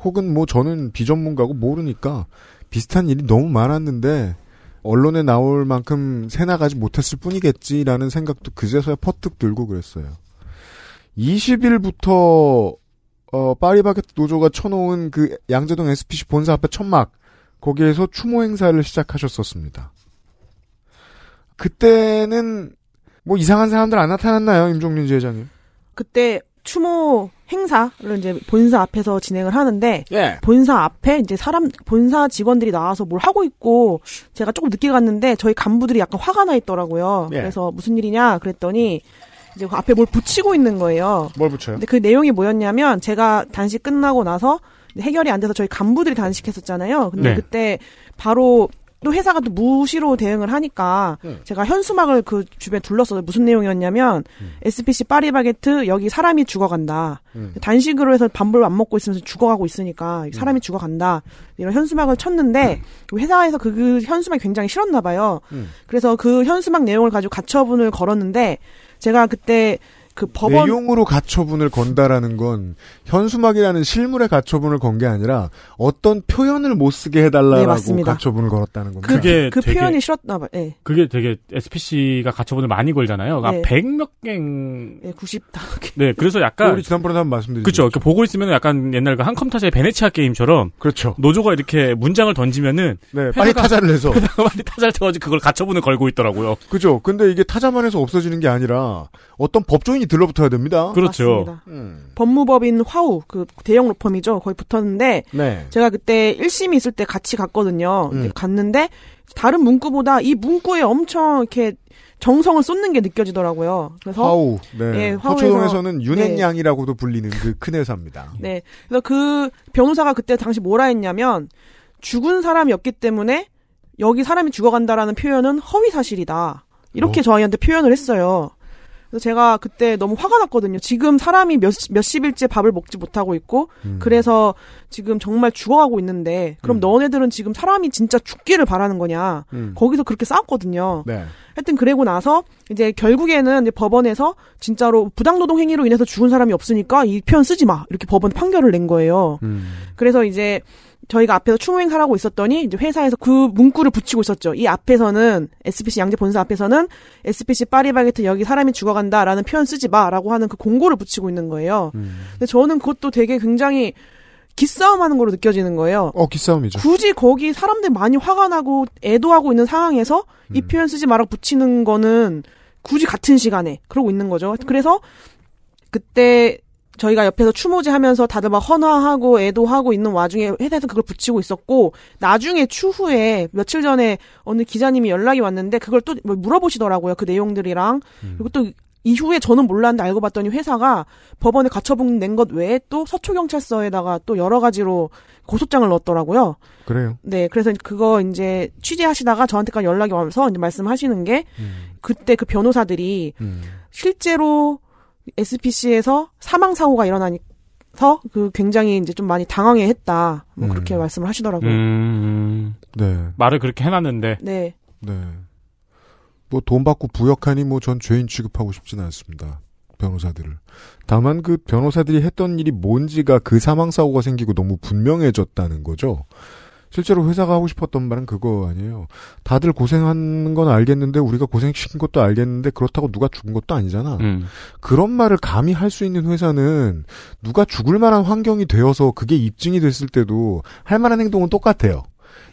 혹은 뭐 저는 비전문가고 모르니까 비슷한 일이 너무 많았는데 언론에 나올 만큼 새나가지 못했을 뿐이겠지라는 생각도 그제서야 퍼뜩 들고 그랬어요. 20일부터 어, 파리바게트 노조가 쳐놓은 그 양재동 SPC 본사 앞에 천막 거기에서 추모 행사를 시작하셨었습니다. 그때는 뭐 이상한 사람들 안 나타났나요, 임종민 지회장님? 그때 추모 행사를 이제 본사 앞에서 진행을 하는데 예. 본사 앞에 이제 사람 본사 직원들이 나와서 뭘 하고 있고 제가 조금 늦게 갔는데 저희 간부들이 약간 화가 나 있더라고요. 예. 그래서 무슨 일이냐 그랬더니 이제 그 앞에 뭘 붙이고 있는 거예요. 뭘 붙여요? 근데 그 내용이 뭐였냐면 제가 단식 끝나고 나서 해결이 안 돼서 저희 간부들이 단식했었잖아요. 근데 네. 그때 바로 또 회사가 또 무시로 대응을 하니까 음. 제가 현수막을 그 주변에 둘렀어요. 무슨 내용이었냐면 SPC 파리바게트 여기 사람이 죽어간다. 음. 단식으로 해서 밥을 안 먹고 있으면서 죽어가고 있으니까 사람이 죽어간다. 이런 현수막을 쳤는데 그 회사에서 그, 그 현수막이 굉장히 싫었나 봐요. 음. 그래서 그 현수막 내용을 가지고 가처분을 걸었는데 제가 그때 그 법원 내용으로 가처분을 건다라는 건 현수막이라는 실물의 가처분을 건 게 아니라 어떤 표현을 못 쓰게 네, 해달라고 맞습니다. 가처분을 걸었다는 겁니다. 그, 그게 그 되게- 표현이 싫었나 봐요. 예. 그게 되게 SPC가 가처분을 많이 걸잖아요. 네. 그러니까 100몇 갱. 예, 90다. 네, 그래서 약간 우리 지난번에 한번 말씀드린 그렇죠. 이렇게 보고 있으면 약간 옛날 그 한컴 타자의 베네치아 게임처럼 그렇죠. 노조가 이렇게 문장을 던지면은 네, 빨리 회사가- 타자를 해서 빨리 타자를 쳐가지고 그걸 가처분을 걸고 있더라고요. 그죠. 근데 이게 타자만 해서 없어지는 게 아니라 어떤 법조인이 들러붙어야 됩니다. 그렇죠. 맞습니다. 음. 법무법인 화우 그 대형 로펌이죠. 거기 붙었는데 네. 제가 그때 1심이 있을 때 같이 갔거든요. 음. 이제 갔는데 다른 문구보다 이 문구에 엄청 이렇게 정성을 쏟는 게 느껴지더라고요. 그래서 화우. 네. 예, 화우에서- 서초동에서는 네. 윤행양이라고도 불리는 그 큰 회사입니다. 네. 그래서 그 변호사가 그때 당시 뭐라 했냐면 죽은 사람이 없기 때문에 여기 사람이 죽어간다라는 표현은 허위 사실이다. 이렇게 어. 저희한테 표현을 했어요. 그래서 제가 그때 너무 화가 났거든요. 지금 사람이 몇, 몇십일째 밥을 먹지 못하고 있고, 음. 그래서 지금 정말 죽어가고 있는데, 그럼 너네들은 지금 사람이 진짜 죽기를 바라는 거냐. 음. 거기서 그렇게 싸웠거든요. 네. 하여튼 그러고 나서 이제 결국에는 이제 법원에서 진짜로 부당노동 행위로 인해서 죽은 사람이 없으니까 이 표현 쓰지 마. 이렇게 법원 판결을 낸 거예요. 음. 그래서 이제 저희가 앞에서 추모 행사하고 있었더니 이제 회사에서 그 문구를 붙이고 있었죠. 이 앞에서는 SPC 양재 본사 앞에서는 SPC 파리바게트 여기 사람이 죽어간다라는 표현 쓰지 마라고 하는 그 공고를 붙이고 있는 거예요. 음. 근데 저는 그것도 되게 굉장히 기싸움하는 거로 느껴지는 거예요. 어, 기싸움이죠. 굳이 거기 사람들 많이 화가 나고 애도하고 있는 상황에서 이 음. 표현 쓰지 말라고 붙이는 거는 굳이 같은 시간에 그러고 있는 거죠. 그래서 그때 저희가 옆에서 추모제 하면서 다들 막 헌화하고 애도하고 있는 와중에 회사에서 그걸 붙이고 있었고 나중에 추후에 며칠 전에 어느 기자님이 연락이 왔는데 그걸 또뭐 물어보시더라고요. 그 내용들이랑 그리고 또 이후에 저는 몰랐는데 알고 봤더니 회사가 법원에 가처분 낸 것 외에 또 서초경찰서에다가 또 여러 가지로 고소장을 넣었더라고요. 그래요. 네, 그래서 그거 이제 취재하시다가 저한테까지 연락이 와서 이제 말씀하시는 게 그때 그 변호사들이 음. 실제로 SPC에서 사망 사고가 일어나서 그 굉장히 이제 좀 많이 당황해했다. 뭐 음. 그렇게 말씀을 하시더라고요. 음, 네. 말을 그렇게 해놨는데 네, 네. 뭐 돈 받고 부역하니 뭐 전 죄인 취급하고 싶지는 않습니다. 변호사들을. 다만 그 변호사들이 했던 일이 뭔지가 그 사망 사고가 생기고 너무 분명해졌다는 거죠. 실제로 회사가 하고 싶었던 말은 그거 아니에요. 다들 고생하는 건 알겠는데 우리가 고생시킨 것도 알겠는데 그렇다고 누가 죽은 것도 아니잖아. 음. 그런 말을 감히 할 수 있는 회사는 누가 죽을 만한 환경이 되어서 그게 입증이 됐을 때도 할 만한 행동은 똑같아요.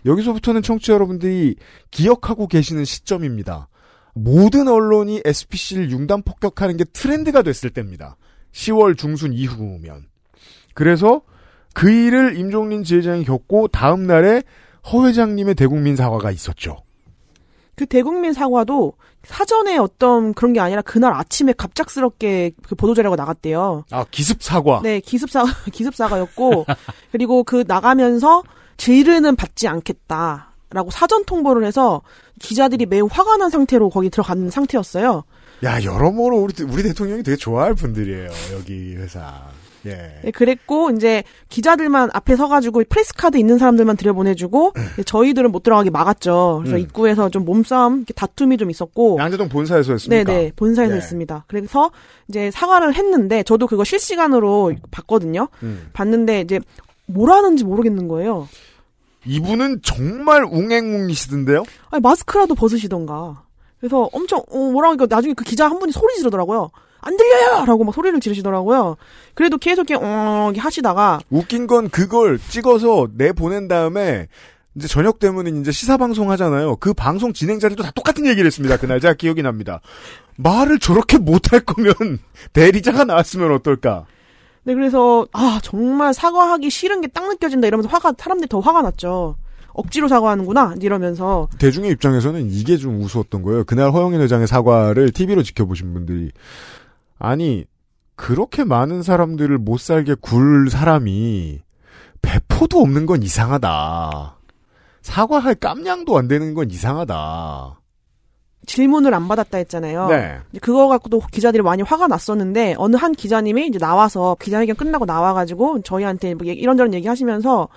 여기서부터는 청취자 여러분들이 기억하고 계시는 시점입니다. 모든 언론이 SPC를 융단 폭격하는 게 트렌드가 됐을 때입니다. 10월 중순 이후면. 그래서 그 일을 임종린 지회장이 겪고 다음 날에 허 회장님의 대국민 사과가 있었죠. 그 대국민 사과도 사전에 어떤 그런 게 아니라 그날 아침에 갑작스럽게 그 보도자료가 나갔대요. 아 기습 사과. 네, 기습 사 기습 사과였고 그리고 그 나가면서 질의는 받지 않겠다라고 사전 통보를 해서 기자들이 매우 화가 난 상태로 거기 들어간 상태였어요. 야 여러모로 우리 우리 대통령이 되게 좋아할 분들이에요 여기 회사. 예. 네, 그랬고 이제 기자들만 앞에 서가지고 프레스 카드 있는 사람들만 들여보내주고 저희들은 못 들어가게 막았죠. 그래서 음. 입구에서 좀 몸싸움, 다툼이 좀 있었고. 양재동 본사에서 했습니까? 네네 본사에서 네. 했습니다. 그래서 이제 사과를 했는데 저도 그거 실시간으로 봤거든요. 음. 봤는데 이제 뭐라는지 모르겠는 거예요. 이분은 정말 웅행웅이시던데요? 아니 마스크라도 벗으시던가. 그래서 엄청 어, 뭐라 하니까 나중에 그 기자 한 분이 소리 지르더라고요. 안 들려요! 라고 막 소리를 지르시더라고요. 그래도 계속 이렇게 어 하시다가 웃긴 건 그걸 찍어서 내 보낸 다음에 이제 저녁 되면 이제 시사 방송 하잖아요. 그 방송 진행자들도 다 똑같은 얘기를 했습니다. 그날 제가 기억이 납니다. 말을 저렇게 못할 거면 대리자가 나왔으면 어떨까? 네, 그래서 아 정말 사과하기 싫은 게 딱 느껴진다 이러면서 화가 사람들이 더 화가 났죠. 억지로 사과하는구나 이러면서 대중의 입장에서는 이게 좀 우스웠던 거예요. 그날 허영인 회장의 사과를 TV로 지켜보신 분들이 아니 그렇게 많은 사람들을 못 살게 굴 사람이 배포도 없는 건 이상하다. 사과할 깜냥도 안 되는 건 이상하다. 질문을 안 받았다 했잖아요. 네. 그거 갖고도 기자들이 많이 화가 났었는데 어느 한 기자님이 이제 나와서 기자회견 끝나고 나와가지고 저희한테 뭐 이런저런 얘기하시면서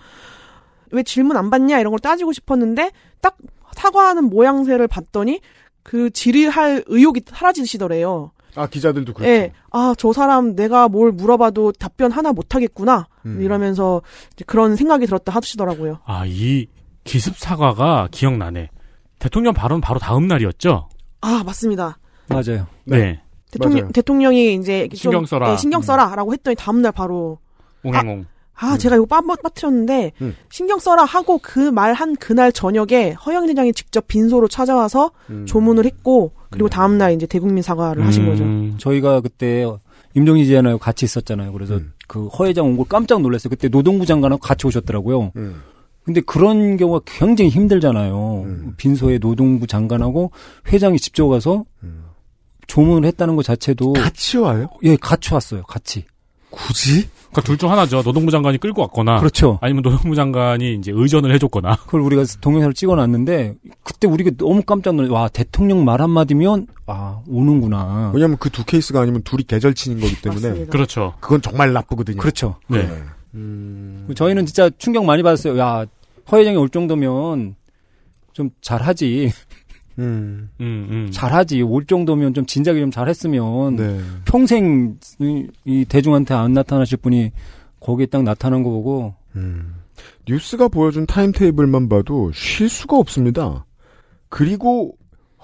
왜 질문 안 받냐 이런 걸 따지고 싶었는데 딱 사과하는 모양새를 봤더니 그 질의할 의욕이 사라지시더래요. 아 기자들도 그렇죠. 예, 아, 저 사람 내가 뭘 물어봐도 답변 하나 못 하겠구나. 음. 이러면서 그런 생각이 들었다 하시더라고요. 아, 이 기습 사과가 기억나네. 대통령 발언 바로 다음 날이었죠? 아, 맞습니다. 맞아요. 네. 대통령, 맞아요. 대통령이 이제 좀, 신경 써라. 네, 신경 써라라고 했더니 다음 날 바로 옹행옹. 아, 제가 이거 빠, 빠뜨렸는데, 음. 신경 써라 하고 그 말 한 그날 저녁에 허영 회장이 직접 빈소로 찾아와서 음. 조문을 했고, 그리고 다음 날 이제 대국민 사과를 하신 거죠. 저희가 그때 임종희 지회하고 같이 있었잖아요. 그래서 음. 그 허 회장 온 걸 깜짝 놀랐어요. 그때 노동부 장관하고 같이 오셨더라고요. 음. 근데 그런 경우가 굉장히 힘들잖아요. 음. 빈소에 노동부 장관하고 회장이 직접 가서 조문을 했다는 것 자체도 같이 와요? 예, 같이 왔어요. 같이. 굳이? 그러니까 둘 중 하나죠. 노동부 장관이 끌고 왔거나. 그렇죠. 아니면 노동부 장관이 이제 의전을 해줬거나. 그걸 우리가 동영상을 찍어놨는데 그때 우리가 너무 깜짝 놀래. 와 대통령 말 한마디면 아 오는구나. 왜냐면 그 두 케이스가 아니면 둘이 계절치는 거기 때문에. 그렇죠. 그건 정말 나쁘거든요. 그렇죠. 네. 저희는 진짜 충격 많이 받았어요. 야, 허 회장이 올 정도면 좀 잘하지. 음. 음, 음. 잘하지. 올 정도면 좀 진작에 좀 잘했으면 네. 평생 이, 이 대중한테 안 나타나실 분이 거기에 딱 나타난 거 보고 음. 뉴스가 보여준 타임테이블만 봐도 쉴 수가 없습니다. 그리고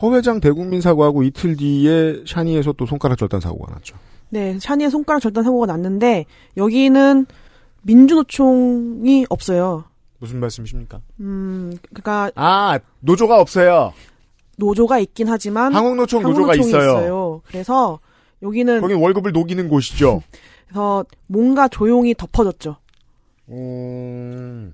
허 회장 대국민 사과하고 이틀 뒤에 샤니에서 또 손가락 절단 사고가 났죠. 네, 샤니의 손가락 절단 사고가 났는데, 여기는 민주노총이 없어요. 무슨 말씀이십니까? 음, 그니까, 아 노조가 없어요. 노조가 있긴 하지만, 한국노총 노조가 한국노총이 있어요. 그래서, 여기는, 거긴 월급을 녹이는 곳이죠. 그래서 뭔가 조용히 덮어졌죠. 음,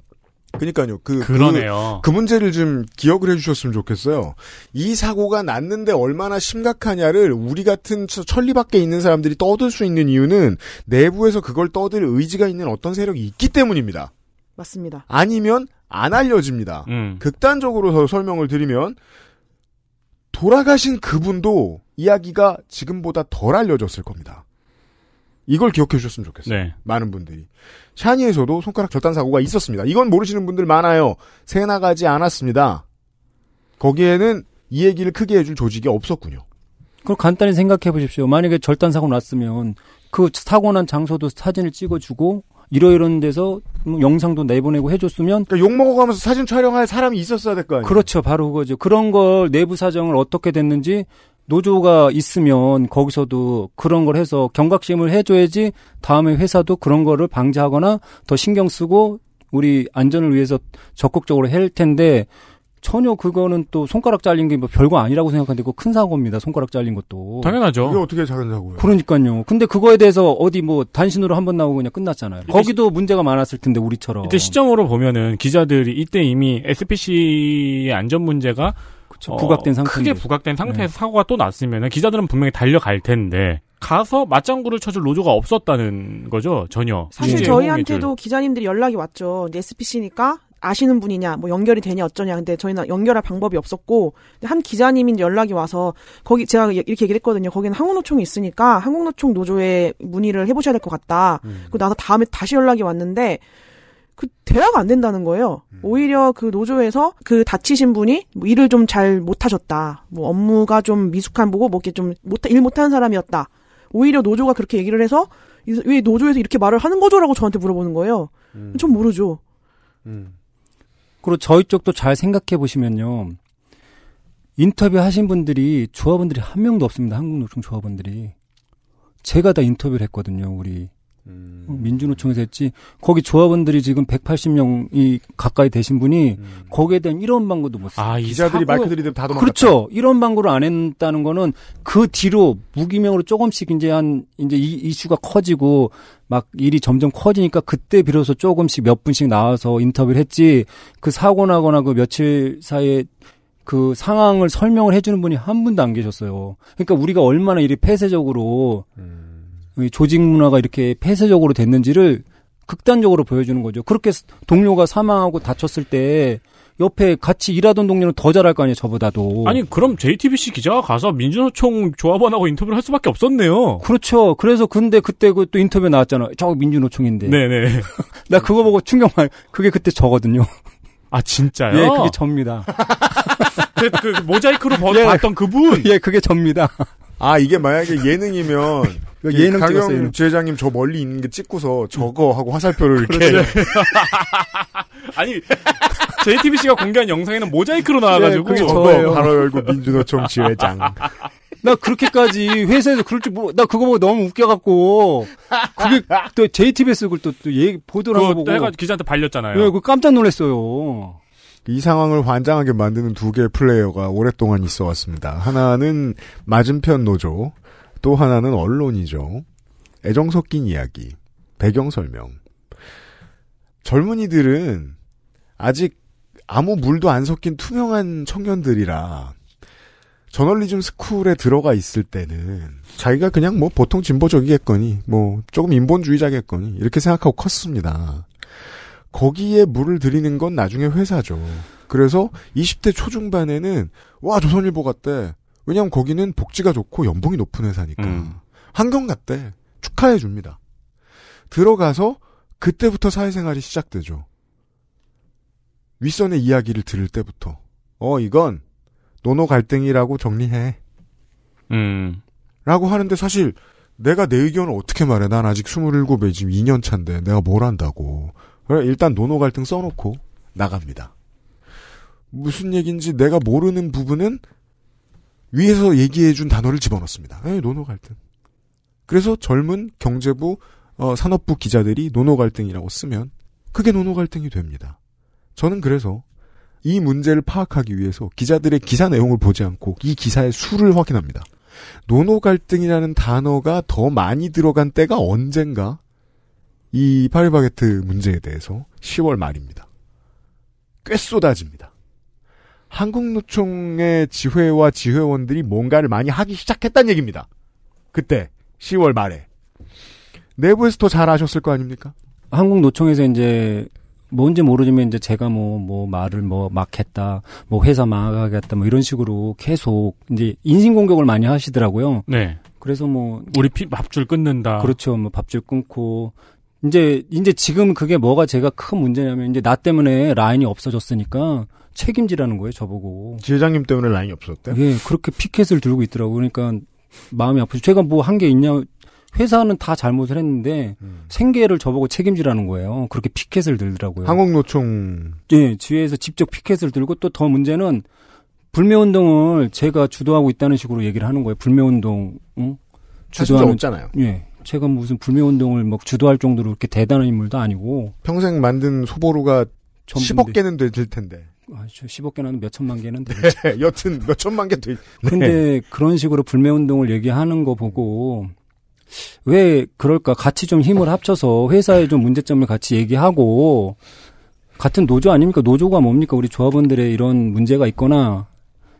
그니까요. 그, 그러네요. 그, 그 문제를 좀 기억을 해주셨으면 좋겠어요. 이 사고가 났는데 얼마나 심각하냐를 우리 같은 처- 천리 밖에 있는 사람들이 떠들 수 있는 이유는 내부에서 그걸 떠들 의지가 있는 어떤 세력이 있기 때문입니다. 맞습니다. 아니면 안 알려집니다. 음. 극단적으로 더 설명을 드리면 돌아가신 그분도 이야기가 지금보다 덜 알려졌을 겁니다. 이걸 기억해 주셨으면 좋겠어요. 네. 많은 분들이. 샤니에서도 손가락 절단 사고가 있었습니다. 이건 모르시는 분들 많아요. 새 나가지 않았습니다. 거기에는 이 얘기를 크게 해줄 조직이 없었군요. 그걸 간단히 생각해 보십시오. 만약에 절단 사고 났으면 그 사고 난 장소도 사진을 찍어주고 이러이런 데서 뭐 영상도 내보내고 해줬으면 그러니까 욕 먹어가면서 사진 촬영할 사람이 있었어야 될 거 아니에요. 그렇죠. 바로 그거죠. 그런 걸 내부 사정을 어떻게 됐는지 노조가 있으면 거기서도 그런 걸 해서 경각심을 해줘야지 다음에 회사도 그런 거를 방지하거나 더 신경 쓰고 우리 안전을 위해서 적극적으로 할 텐데 전혀 그거는 또 손가락 잘린 게 뭐 별거 아니라고 생각하는데 그거 큰 사고입니다. 손가락 잘린 것도. 당연하죠. 이게 어떻게 작은 사고예요? 그러니까요. 근데 그거에 대해서 어디 뭐 단신으로 한 번 나오고 그냥 끝났잖아요. 거기도 문제가 많았을 텐데 우리처럼. 이때 시점으로 보면은 기자들이 이때 이미 SPC의 안전 문제가 어, 부각된 상태인데. 크게 부각된 상태에서 사고가 또 났으면은 기자들은 분명히 달려갈 텐데 가서 맞장구를 쳐줄 노조가 없었다는 거죠 전혀. 사실 이제 저희한테도 기자님들이 연락이 왔죠. SPC니까 아시는 분이냐, 뭐 연결이 되냐 어쩌냐. 근데 저희는 연결할 방법이 없었고 한 기자님이 연락이 와서 거기 제가 이렇게 얘기를 했거든요. 거기는 한국노총이 있으니까 한국노총 노조에 문의를 해보셔야 될 것 같다. 그리고 나서 다음에 다시 연락이 왔는데 그 대화가 안 된다는 거예요. 오히려 그 노조에서 그 다치신 분이 뭐 일을 좀 잘 못하셨다. 뭐 업무가 좀 미숙한 보고 뭐 이렇게 좀일 못하는 사람이었다. 오히려 노조가 그렇게 얘기를 해서 이- 왜 노조에서 이렇게 말을 하는 거죠라고 저한테 물어보는 거예요. 전 모르죠. 그리고 저희 쪽도 잘 생각해 보시면요. 인터뷰 하신 분들이 조합원들이 한 명도 없습니다. 한국노총 조합원들이. 제가 다 인터뷰를 했거든요. 우리 민주노총에서 했지 거기 조합원들이 지금 180명이 가까이 되신 분이 거기에 대한 이런 방구도 못 써. 아, 이 기자들이 마이크 들이대면 다 도망갔다. 그렇죠. 이런 방구를 안 했다는 거는 그 뒤로 무기명으로 조금씩 이제 한 이제 이 이슈가 커지고 막 일이 점점 커지니까 그때 비로소 조금씩 몇 분씩 나와서 인터뷰를 했지 그 사고 나거나 그 며칠 사이에 그 상황을 설명을 해주는 분이 한 분도 안 계셨어요. 그러니까 우리가 얼마나 일이 폐쇄적으로 이 조직 문화가 이렇게 폐쇄적으로 됐는지를 극단적으로 보여주는 거죠. 그렇게 동료가 사망하고 다쳤을 때 옆에 같이 일하던 동료는 더 잘할 거 아니에요, 저보다도. 아니 그럼 JTBC 기자가 가서 민주노총 조합원하고 인터뷰를 할 수밖에 없었네요. 그렇죠. 그래서 근데 그때 그 또 인터뷰 나왔잖아. 저 민주노총인데. 네네. 나 그거 보고 충격만. 그게 그때 저거든요. 아 진짜요? 예, 그게 접니다. 그, 그 모자이크로 버- 예. 봤던 그분. 예, 그게 접니다. 아 이게 만약에 예능이면 이거 예능 찍었어요, 강영 예능. 지회장님 저 멀리 있는 게 찍고서 저거 하고 화살표를 이렇게 그렇죠. 아니 JTBC가 공개한 영상에는 모자이크로 나와가지고 예, 그게 저거 저예요. 바로 열고 민주노총 지회장. 나 그렇게까지 회사에서 그럴 줄 모, 나 그거 보고 너무 웃겨갖고. 그게 또 JTBS 그걸 또, 또 얘기, 보도를 그거 보고. 해가 기자한테 발렸잖아요. 예, 그거 깜짝 놀랐어요. 이 상황을 환장하게 만드는 두 개의 플레이어가 오랫동안 있어 왔습니다. 하나는 맞은편 노조, 또 하나는 언론이죠. 애정 섞인 이야기, 배경 설명. 젊은이들은 아직 아무 물도 안 섞인 투명한 청년들이라 저널리즘 스쿨에 들어가 있을 때는 자기가 그냥 뭐 보통 진보적이겠거니, 뭐 조금 인본주의자겠거니, 이렇게 생각하고 컸습니다. 거기에 물을 들이는 건 나중에 회사죠. 그래서 20대 초중반에는 와 조선일보 같대. 왜냐하면 거기는 복지가 좋고 연봉이 높은 회사니까. 음. 환경 같대. 축하해 줍니다. 들어가서 그때부터 사회생활이 시작되죠. 윗선의 이야기를 들을 때부터. 어 이건 노노 갈등이라고 정리해. 음. 라고 하는데 사실 내가 내 의견을 어떻게 말해? 난 아직 27에 지금 2년 차인데 내가 뭘 한다고. 그래, 일단 노노 갈등 써놓고 나갑니다. 무슨 얘기인지 내가 모르는 부분은 위에서 얘기해준 단어를 집어넣습니다. 에이, 노노 갈등. 그래서 젊은 경제부, 어, 산업부 기자들이 노노 갈등이라고 쓰면 그게 노노 갈등이 됩니다. 저는 그래서 이 문제를 파악하기 위해서 기자들의 기사 내용을 보지 않고 이 기사의 수를 확인합니다. 노노 갈등이라는 단어가 더 많이 들어간 때가 언젠가 이 파리바게트 문제에 대해서 10월 말입니다. 꽤 쏟아집니다. 한국노총의 지회와 지회원들이 뭔가를 많이 하기 시작했다는 얘기입니다. 그때 10월 말에 내부에서 더 잘 아셨을 거 아닙니까? 한국 노총에서 이제 뭔지 모르지만 이제 제가 뭐뭐 말을 뭐 막 했다, 뭐 회사 망하겠다, 뭐 이런 식으로 계속 이제 인신 공격을 많이 하시더라고요. 네. 그래서 뭐 우리 피, 밥줄 끊는다. 그렇죠. 뭐 밥줄 끊고 이제 이제 지금 그게 뭐가 제가 큰 문제냐면 이제 나 때문에 라인이 없어졌으니까 책임지라는 거예요, 저보고. 지회장님 때문에 라인이 없었대? 예, 그렇게 피켓을 들고 있더라고. 그러니까 마음이 아프죠. 제가 뭐 한 게 있냐? 회사는 다 잘못을 했는데 생계를 저보고 책임지라는 거예요. 그렇게 피켓을 들더라고요. 한국노총 예, 지회에서 직접 피켓을 들고 또 더 문제는 불매운동을 제가 주도하고 있다는 식으로 얘기를 하는 거예요. 불매운동, 응? 적 없잖아요. 예. 제가 무슨 불매운동을 뭐 주도할 정도로 그렇게 대단한 인물도 아니고. 평생 만든 소보루가 전부인데. 10억 개는 될 텐데. 아, 저 10억 개는 몇 천만 개는 되 네, 여튼 몇 천만 개 돼. 네. 근데 그런 식으로 불매 운동을 얘기하는 거 보고 왜 그럴까? 같이 좀 힘을 합쳐서 회사의 좀 문제점을 같이 얘기하고 같은 노조 아닙니까? 노조가 뭡니까? 우리 조합원들의 이런 문제가 있거나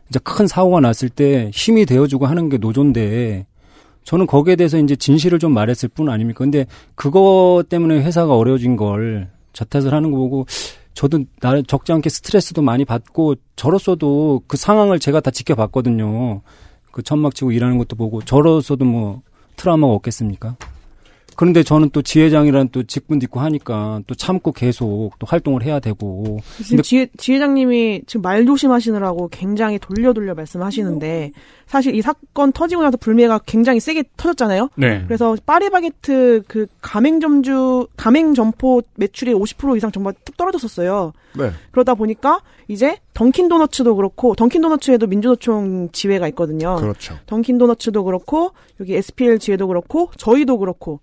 이제 큰 사고가 났을 때 힘이 되어주고 하는 게 노조인데 저는 거기에 대해서 이제 진실을 좀 말했을 뿐 아닙니까? 근데 그거 때문에 회사가 어려워진 걸 자탓을 하는 거 보고 저도 나 적지 않게 스트레스도 많이 받고 저로서도 그 상황을 제가 다 지켜봤거든요. 그 천막 치고 일하는 것도 보고 저로서도 뭐 트라우마가 없겠습니까? 그런데 저는 또 지회장이라는 또 직분도 있고 하니까 또 참고 계속 또 활동을 해야 되고. 지금 지회, 지회장님이 지금 말 조심하시느라고 굉장히 돌려 돌려 말씀하시는데 사실 이 사건 터지고 나서 불매가 굉장히 세게 터졌잖아요. 네. 그래서 파리바게트 그 가맹점주 가맹점포 매출이 50% 이상 정말 뚝 떨어졌었어요. 네. 그러다 보니까 이제 던킨 도너츠도 그렇고 던킨 도너츠에도 민주노총 지회가 있거든요. 그렇죠. 던킨 도너츠도 그렇고 여기 SPL 지회도 그렇고 저희도 그렇고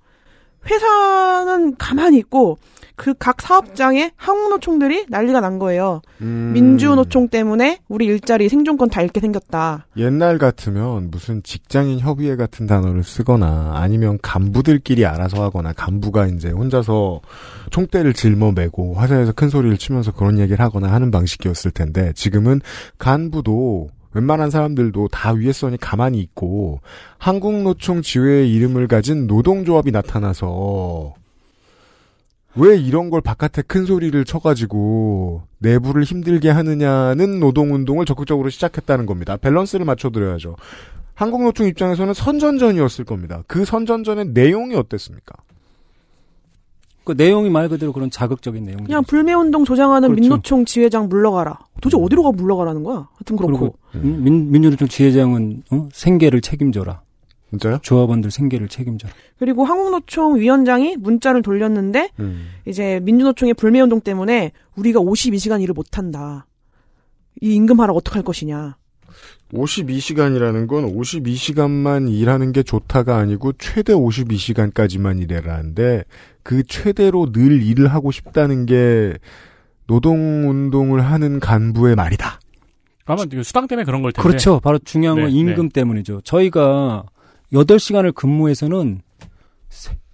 회사는 가만히 있고 그 각 사업장에 한국노총들이 난리가 난 거예요. 음. 민주노총 때문에 우리 일자리 생존권 다 잃게 생겼다. 옛날 같으면 무슨 직장인 협의회 같은 단어를 쓰거나 아니면 간부들끼리 알아서 하거나 간부가 이제 혼자서 총대를 짊어매고 화장에서 큰 소리를 치면서 그런 얘기를 하거나 하는 방식이었을 텐데 지금은 간부도 웬만한 사람들도 다 위에 선이 가만히 있고 한국노총 지회의 이름을 가진 노동조합이 나타나서 왜 이런 걸 바깥에 큰 소리를 쳐가지고 내부를 힘들게 하느냐는 노동운동을 적극적으로 시작했다는 겁니다. 밸런스를 맞춰드려야죠. 한국노총 입장에서는 선전전이었을 겁니다. 그 선전전의 내용이 어땠습니까? 그 내용이 말 그대로 그런 자극적인 내용. 그냥 불매운동 조장하는 그렇죠. 민노총 지회장 물러가라. 도대체 어디로 가 물러가라는 거야? 하여튼 그렇고. 민, 민주노총 지회장은 어? 생계를 책임져라. 진짜요? 조합원들 생계를 책임져라. 그리고 한국노총 위원장이 문자를 돌렸는데 음. 이제 민주노총의 불매운동 때문에 우리가 52시간 일을 못한다. 이 임금 하락 어떡할 것이냐. 52시간이라는 건 52시간만 일하는 게 좋다가 아니고 최대 52시간까지만 일해라는데 그 최대로 늘 일을 하고 싶다는 게 노동운동을 하는 간부의 말이다. 아마 수당 때문에 그런 걸 텐데. 그렇죠. 바로 중요한 건 네, 임금 네. 때문이죠. 저희가 8시간을 근무해서는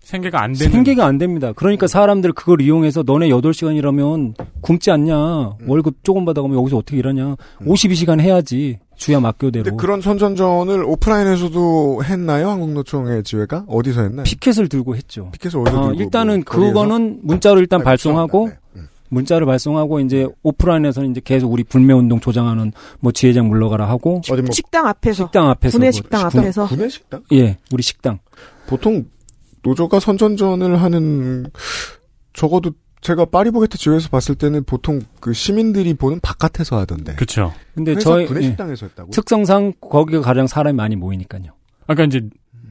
생계가 안 되는. 생계가 안 됩니다. 그러니까 사람들 그걸 이용해서 너네 8시간이라면 굶지 않냐. 월급 조금 받아가면 여기서 어떻게 일하냐. 52시간 해야지. 주야 맡교대로. 근데 그런 선전전을 오프라인에서도 했나요? 한국노총의 지회가? 어디서 했나요? 피켓을 들고 했죠. 피켓을 어디서 어, 들고 일단은 뭐? 그거는 문자로 일단 아니, 발송하고 문자를 발송하고 이제 오프라인에서는 이제 계속 우리 불매 운동 조장하는 뭐 지회장 물러가라 하고 어디 뭐 식당 앞에서. 식당 앞에서 구내 뭐 식당 군- 앞에서. 구내 식당? 예, 우리 식당. 보통 노조가 선전전을 하는 적어도 제가 파리보게트 지회에서 봤을 때는 보통 그 시민들이 보는 바깥에서 하던데. 그렇죠. 근데 저희 구내 예. 식당에서 했다고? 특성상 거기가 가장 사람이 많이 모이니까요. 아까 이제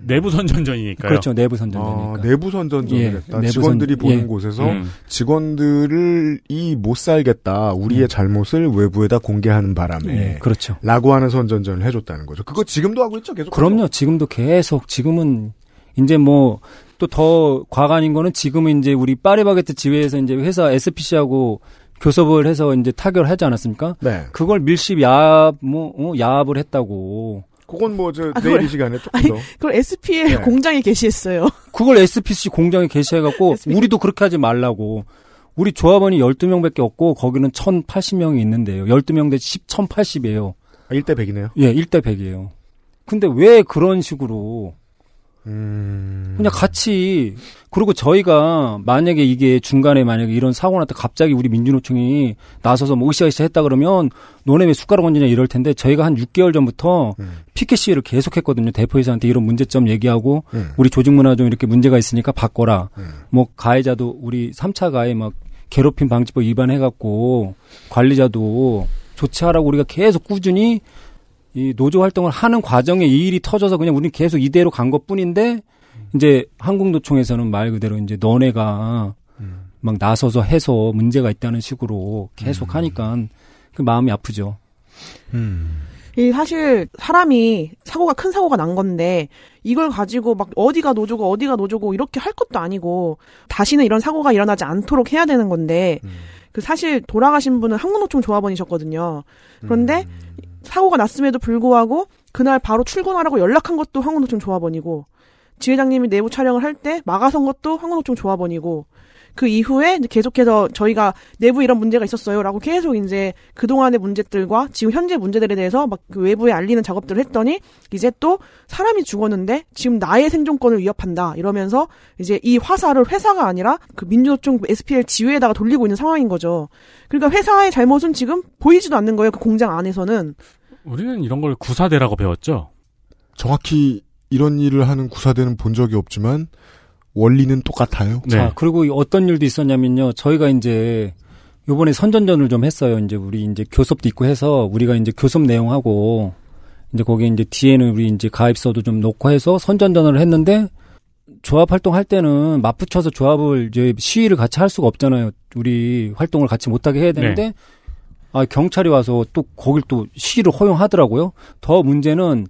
내부 선전전이니까요. 그렇죠. 내부 선전전이니까. 아, 내부 선전전을 예, 직원들이 선- 보는 예. 곳에서 음. 직원들을 이 못 살겠다. 우리의 잘못을 외부에다 공개하는 바람에. 예, 그렇죠. 라고 하는 선전전을 해줬다는 거죠. 그거 지금도 하고 있죠, 계속. 그럼요. 지금도 계속 지금은 이제 뭐 또 더 과간인 거는 지금은 이제 우리 파리바게트 지회에서 이제 회사 SPC하고 교섭을 해서 이제 타결하지 않았습니까? 네. 그걸 밀십 야합 뭐 어, 야합을 했다고. 그건 뭐, 저, 아, 내일 그걸- 이 시간에 조금 아니, 더. 그걸 SPL 네. 공장에 게시했어요. 그걸 SPC 공장에 게시해갖고. 우리도 그렇게 하지 말라고. 우리 조합원이 12명밖에 없고 거기는 1080명이 있는데요. 12명 대 10, 1080이에요. 아, 1대 100이네요. 예, 1대 100이에요. 근데 왜 그런 식으로 음. 그냥 같이 그리고 저희가 만약에 이게 중간에 만약에 이런 사고 났다 갑자기 우리 민주노총이 나서서 뭐 으쌰으쌰 했다 그러면 너네 왜 숟가락 얹느냐 이럴 텐데 저희가 한 6개월 전부터 음. 피켓 시위를 계속했거든요 대표이사한테 이런 문제점 얘기하고 음. 우리 조직 문화 좀 이렇게 문제가 있으니까 바꿔라 음. 뭐 가해자도 우리 3차 가해 막 괴롭힘 방지법 위반해갖고 관리자도 조치하라고 우리가 계속 꾸준히 이 노조 활동을 하는 과정에 이 일이 터져서 그냥 우리는 계속 이대로 간 것 뿐인데 이제 한국노총에서는 말 그대로 이제 너네가 막 나서서 해서 문제가 있다는 식으로 계속 하니까 그 마음이 아프죠. 이 사실 사람이 사고가 큰 사고가 난 건데 이걸 가지고 막 어디가 노조고 어디가 노조고 이렇게 할 것도 아니고 다시는 이런 사고가 일어나지 않도록 해야 되는 건데 그 사실 돌아가신 분은 한국노총 조합원이셨거든요. 그런데 사고가 났음에도 불구하고 그날 바로 출근하라고 연락한 것도 한국노총 조합원이고 지회장님이 내부 촬영을 할 때 막아선 것도 한국노총 조합원이고 그 이후에 계속해서 저희가 내부에 이런 문제가 있었어요라고 계속 이제 그 동안의 문제들과 지금 현재 문제들에 대해서 막 그 외부에 알리는 작업들을 했더니 이제 또 사람이 죽었는데 지금 나의 생존권을 위협한다 이러면서 이제 이 화살을 회사가 아니라 그 민주노총 SPL 지회에다가 돌리고 있는 상황인 거죠. 그러니까 회사의 잘못은 지금 보이지도 않는 거예요. 그 공장 안에서는. 우리는 이런 걸 구사대라고 배웠죠. 정확히 이런 일을 하는 구사대는 본 적이 없지만 원리는 똑같아요. 네. 자, 그리고 어떤 일도 있었냐면요. 저희가 이제 요번에 선전전을 좀 했어요. 이제 우리 이제 교섭도 있고 해서 우리가 이제 교섭 내용하고 이제 거기 이제 뒤에는 우리 이제 가입서도 좀 놓고 해서 선전전을 했는데 조합 활동할 때는 맞붙여서 조합을 이제 시위를 같이 할 수가 없잖아요. 우리 활동을 같이 못하게 해야 되는데 아 경찰이 와서 또 거길 또 시위를 허용하더라고요. 더 문제는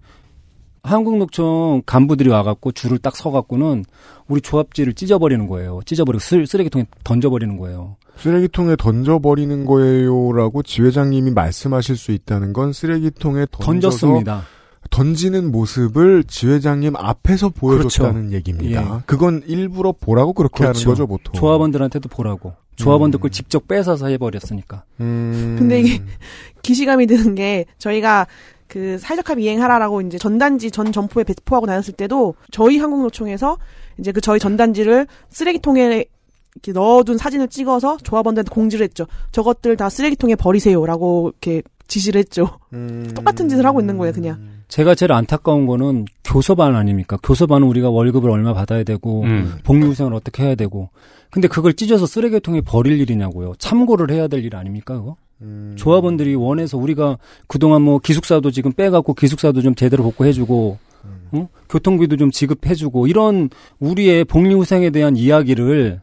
한국노총 간부들이 와갖고 줄을 딱 서갖고는 우리 조합지를 찢어버리는 거예요. 찢어버리고 쓰, 쓰레기통에 던져버리는 거예요. 쓰레기통에 던져버리는 거예요라고 지회장님이 말씀하실 수 있다는 건 쓰레기통에 던져서 던졌습니다. 던지는 모습을 지회장님 앞에서 보여줬다는 그렇죠. 얘기입니다. 예. 그건 일부러 보라고 그렇게 하는 그렇죠. 거죠, 보통. 조합원들한테도 보라고. 조합원들 음. 걸 직접 뺏어서 해버렸으니까. 음. 근데 이게 기시감이 드는 게 저희가 그 사회적 합의 이행하라라고 이제 전단지 전 점포에 배포하고 다녔을 때도 저희 한국노총에서 이제 그 저희 전단지를 쓰레기통에 이렇게 넣어둔 사진을 찍어서 조합원들한테 공지를 했죠. 저것들 다 쓰레기통에 버리세요라고 이렇게 지시를 했죠. 음. 똑같은 짓을 하고 있는 거예요, 그냥. 제가 제일 안타까운 거는 교섭안 아닙니까? 교섭안은 우리가 월급을 얼마 받아야 되고 음. 복리후생을 어떻게 해야 되고 근데 그걸 찢어서 쓰레기통에 버릴 일이냐고요. 참고를 해야 될 일 아닙니까 그거? 음. 조합원들이 원해서 우리가 그동안 뭐 기숙사도 지금 빼갖고 기숙사도 좀 제대로 복구해주고 어? 교통비도 좀 지급해주고 이런 우리의 복리후생에 대한 이야기를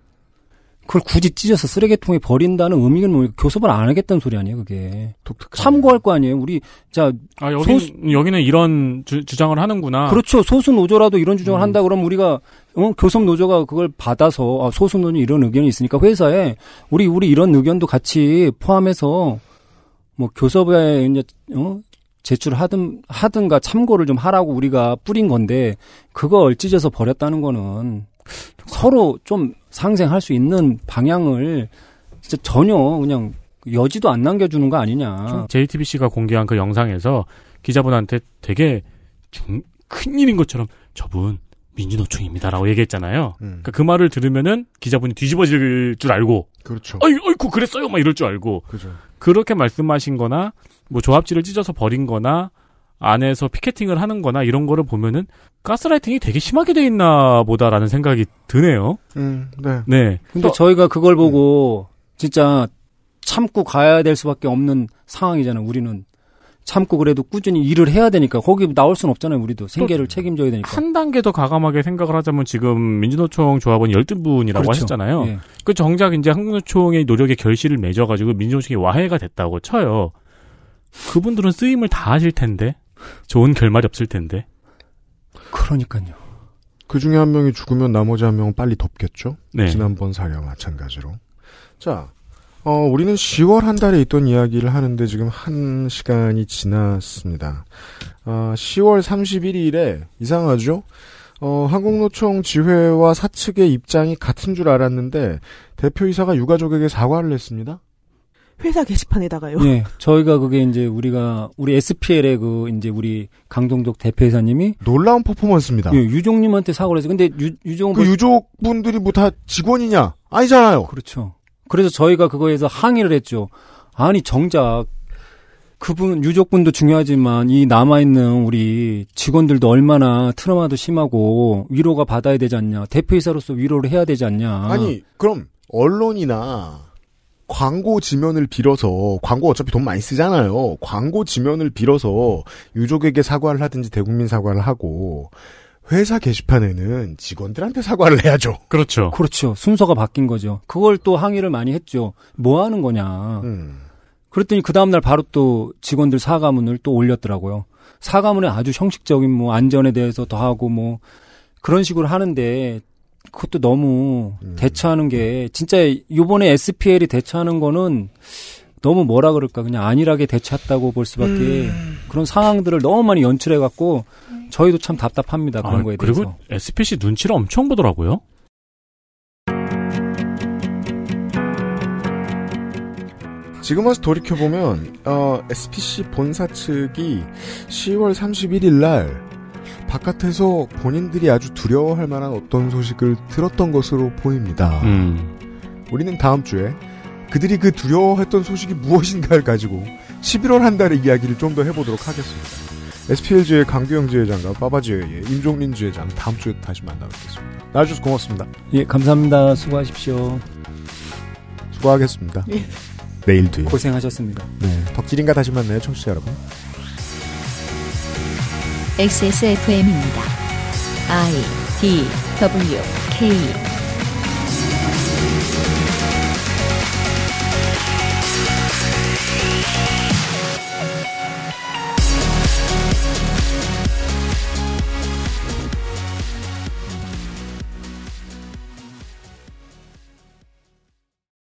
그걸 굳이 찢어서 쓰레기통에 버린다는 의미는 뭐 교섭을 안 하겠다는 소리 아니에요 그게 참고할 거 아니에요 우리 자 아, 여기, 여기는 이런 주, 주장을 하는구나. 그렇죠. 소수 노조라도 이런 주장을 음. 한다 그러면 우리가 어, 교섭 노조가 그걸 받아서 아, 소수 노조 이런 의견이 있으니까 회사에 우리 우리 이런 의견도 같이 포함해서 뭐 교섭에 이제 어? 제출하든 하든가 참고를 좀 하라고 우리가 뿌린 건데 그걸 찢어서 버렸다는 거는 서로 좀 상생할 수 있는 방향을 진짜 전혀 그냥 여지도 안 남겨주는 거 아니냐. JTBC가 공개한 그 영상에서 기자분한테 되게 중, 큰일인 것처럼 저분 민주노총입니다라고 얘기했잖아요. 그러니까 그 말을 들으면은 기자분이 뒤집어질 줄 알고 그렇죠. 어이, 어이쿠 그랬어요 막 이럴 줄 알고 그죠. 그렇게 말씀하신 거나 뭐 조합지를 찢어서 버린 거나 안에서 피켓팅을 하는 거나 이런 거를 보면은 가스라이팅이 되게 심하게 돼 있나 보다라는 생각이 드네요. 음, 네. 네. 근데 저희가 그걸 보고 진짜 참고 가야 될 수밖에 없는 상황이잖아요. 우리는 참고 그래도 꾸준히 일을 해야 되니까 거기 나올 수는 없잖아요. 우리도 생계를 책임져야 되니까. 한 단계 더 가감하게 생각을 하자면 지금 민주노총 조합원 12분이라고 그렇죠. 하셨잖아요. 예. 그 정작 이제 한국노총의 노력의 결실을 맺어 가지고 민주노총이 와해가 됐다고 쳐요. 그분들은 쓰임을 다 하실 텐데 좋은 결말이 없을 텐데. 그러니까요. 그 중에 한 명이 죽으면 나머지 한 명은 빨리 덮겠죠? 네. 지난번 사례와 마찬가지로. 자, 어, 우리는 10월 한 달에 있던 이야기를 하는데 지금 한 시간이 지났습니다. 아, 10월 31일에 이상하죠? 어, 한국노총 지회와 사측의 입장이 같은 줄 알았는데 대표이사가 유가족에게 사과를 했습니다. 회사 게시판에다가요. 예. 저희가 그게 이제 우리가 우리 SPL의 그 이제 우리 강동적 대표이사님이 놀라운 퍼포먼스입니다. 예, 유종님한테 사과를 했어요. 근데 유, 유종은 그 유족 분들이 뭐 다 직원이냐? 아니잖아요. 그렇죠. 그래서 저희가 그거에서 항의를 했죠. 아니 정작 그분 유족분도 중요하지만 이 남아 있는 우리 직원들도 얼마나 트라우마도 심하고 위로가 받아야 되지 않냐. 대표이사로서 위로를 해야 되지 않냐. 아니, 그럼 언론이나 광고 지면을 빌어서 광고 어차피 돈 많이 쓰잖아요. 광고 지면을 빌어서 유족에게 사과를 하든지 대국민 사과를 하고 회사 게시판에는 직원들한테 사과를 해야죠. 그렇죠. 그렇죠. 순서가 바뀐 거죠. 그걸 또 항의를 많이 했죠. 뭐 하는 거냐. 음. 그랬더니 그 다음날 바로 또 직원들 사과문을 또 올렸더라고요. 사과문에 아주 형식적인 뭐 안전에 대해서 더 하고 뭐 그런 식으로 하는데 그것도 너무 대처하는 게 진짜 요번에 SPL이 대처하는 거는 너무 뭐라 그럴까 그냥 안일하게 대처했다고 볼 수밖에 그런 상황들을 너무 많이 연출해 갖고 저희도 참 답답합니다 그런 아, 거에 대해서. 그리고 SPC 눈치를 엄청 보더라고요. 지금 와서 돌이켜 보면, 어, SPC 본사 측이 10월 31일 날, 바깥에서 본인들이 아주 두려워할 만한 어떤 소식을 들었던 것으로 보입니다. 음. 우리는 다음 주에 그들이 그 두려워했던 소식이 무엇인가를 가지고 11월 한 달의 이야기를 좀 더 해보도록 하겠습니다. SPLG의 강규영 지회장과 빠바지회의 임종린 지회장 다음 주에 다시 만나뵙겠습니다. 나와주셔서 고맙습니다. 예, 감사합니다. 수고하십시오. 수고하겠습니다. 예. 내일도요. 고생하셨습니다. 네, 덕질인가 다시 만나요, 청취자 여러분. XSFM입니다. I D W K